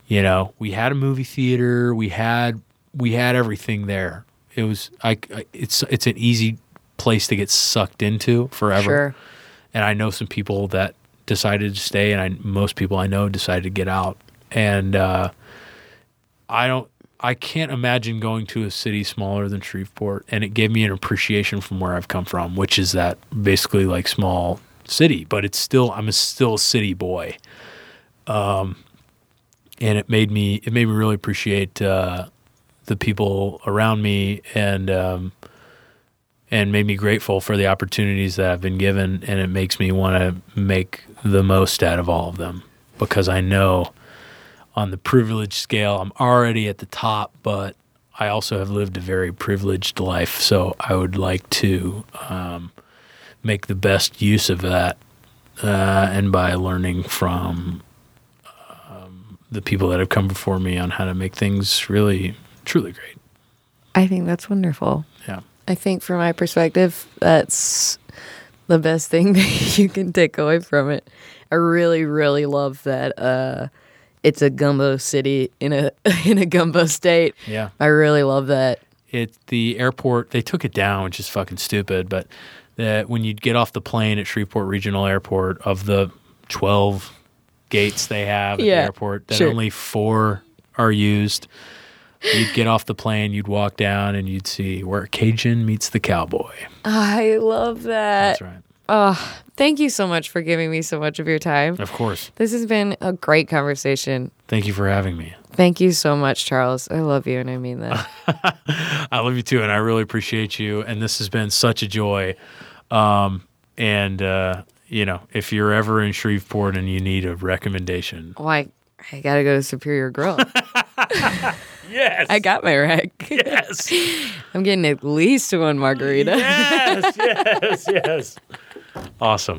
you know we had a movie theater we had we had everything there it was I, I it's it's an easy place to get sucked into forever Sure. and I know some people that decided to stay, and I most people I know decided to get out. And uh, I don't, I can't imagine going to a city smaller than Shreveport, and it gave me an appreciation from where I've come from, which is that basically like small city, but it's still I'm a, still a city boy. Um, and it made me it made me really appreciate uh, the people around me and. Um, and made me grateful for the opportunities that I've been given, and it makes me want to make the most out of all of them because I know on the privilege scale I'm already at the top, but I also have lived a very privileged life, so I would like to um, make the best use of that, uh, and by learning from the people that have come before me on how to make things really, truly great. I think that's wonderful. Yeah. I think from my perspective, that's the best thing that you can take away from it. I really, really love that uh, it's a gumbo city in a in a gumbo state. Yeah. I really love that. it the airport they took it down, which is fucking stupid. But that when you'd get off the plane at Shreveport Regional Airport, of the twelve gates they have at Yeah, the airport, that sure. only four are used. You'd get off the plane, you'd walk down, and you'd see where Cajun meets the cowboy. I love that. That's right. Oh, thank you so much for giving me so much of your time. Of course. This has been a great conversation. Thank you for having me. Thank you so much, Charles. I love you, and I mean that. I love you too, and I really appreciate you. And this has been such a joy. Um, and uh, you know, if you're ever in Shreveport and you need a recommendation, oh, Why? I gotta go to Superior Grill. yes, I got my rec. yes, I'm getting at least one margarita. yes, yes, yes. Awesome.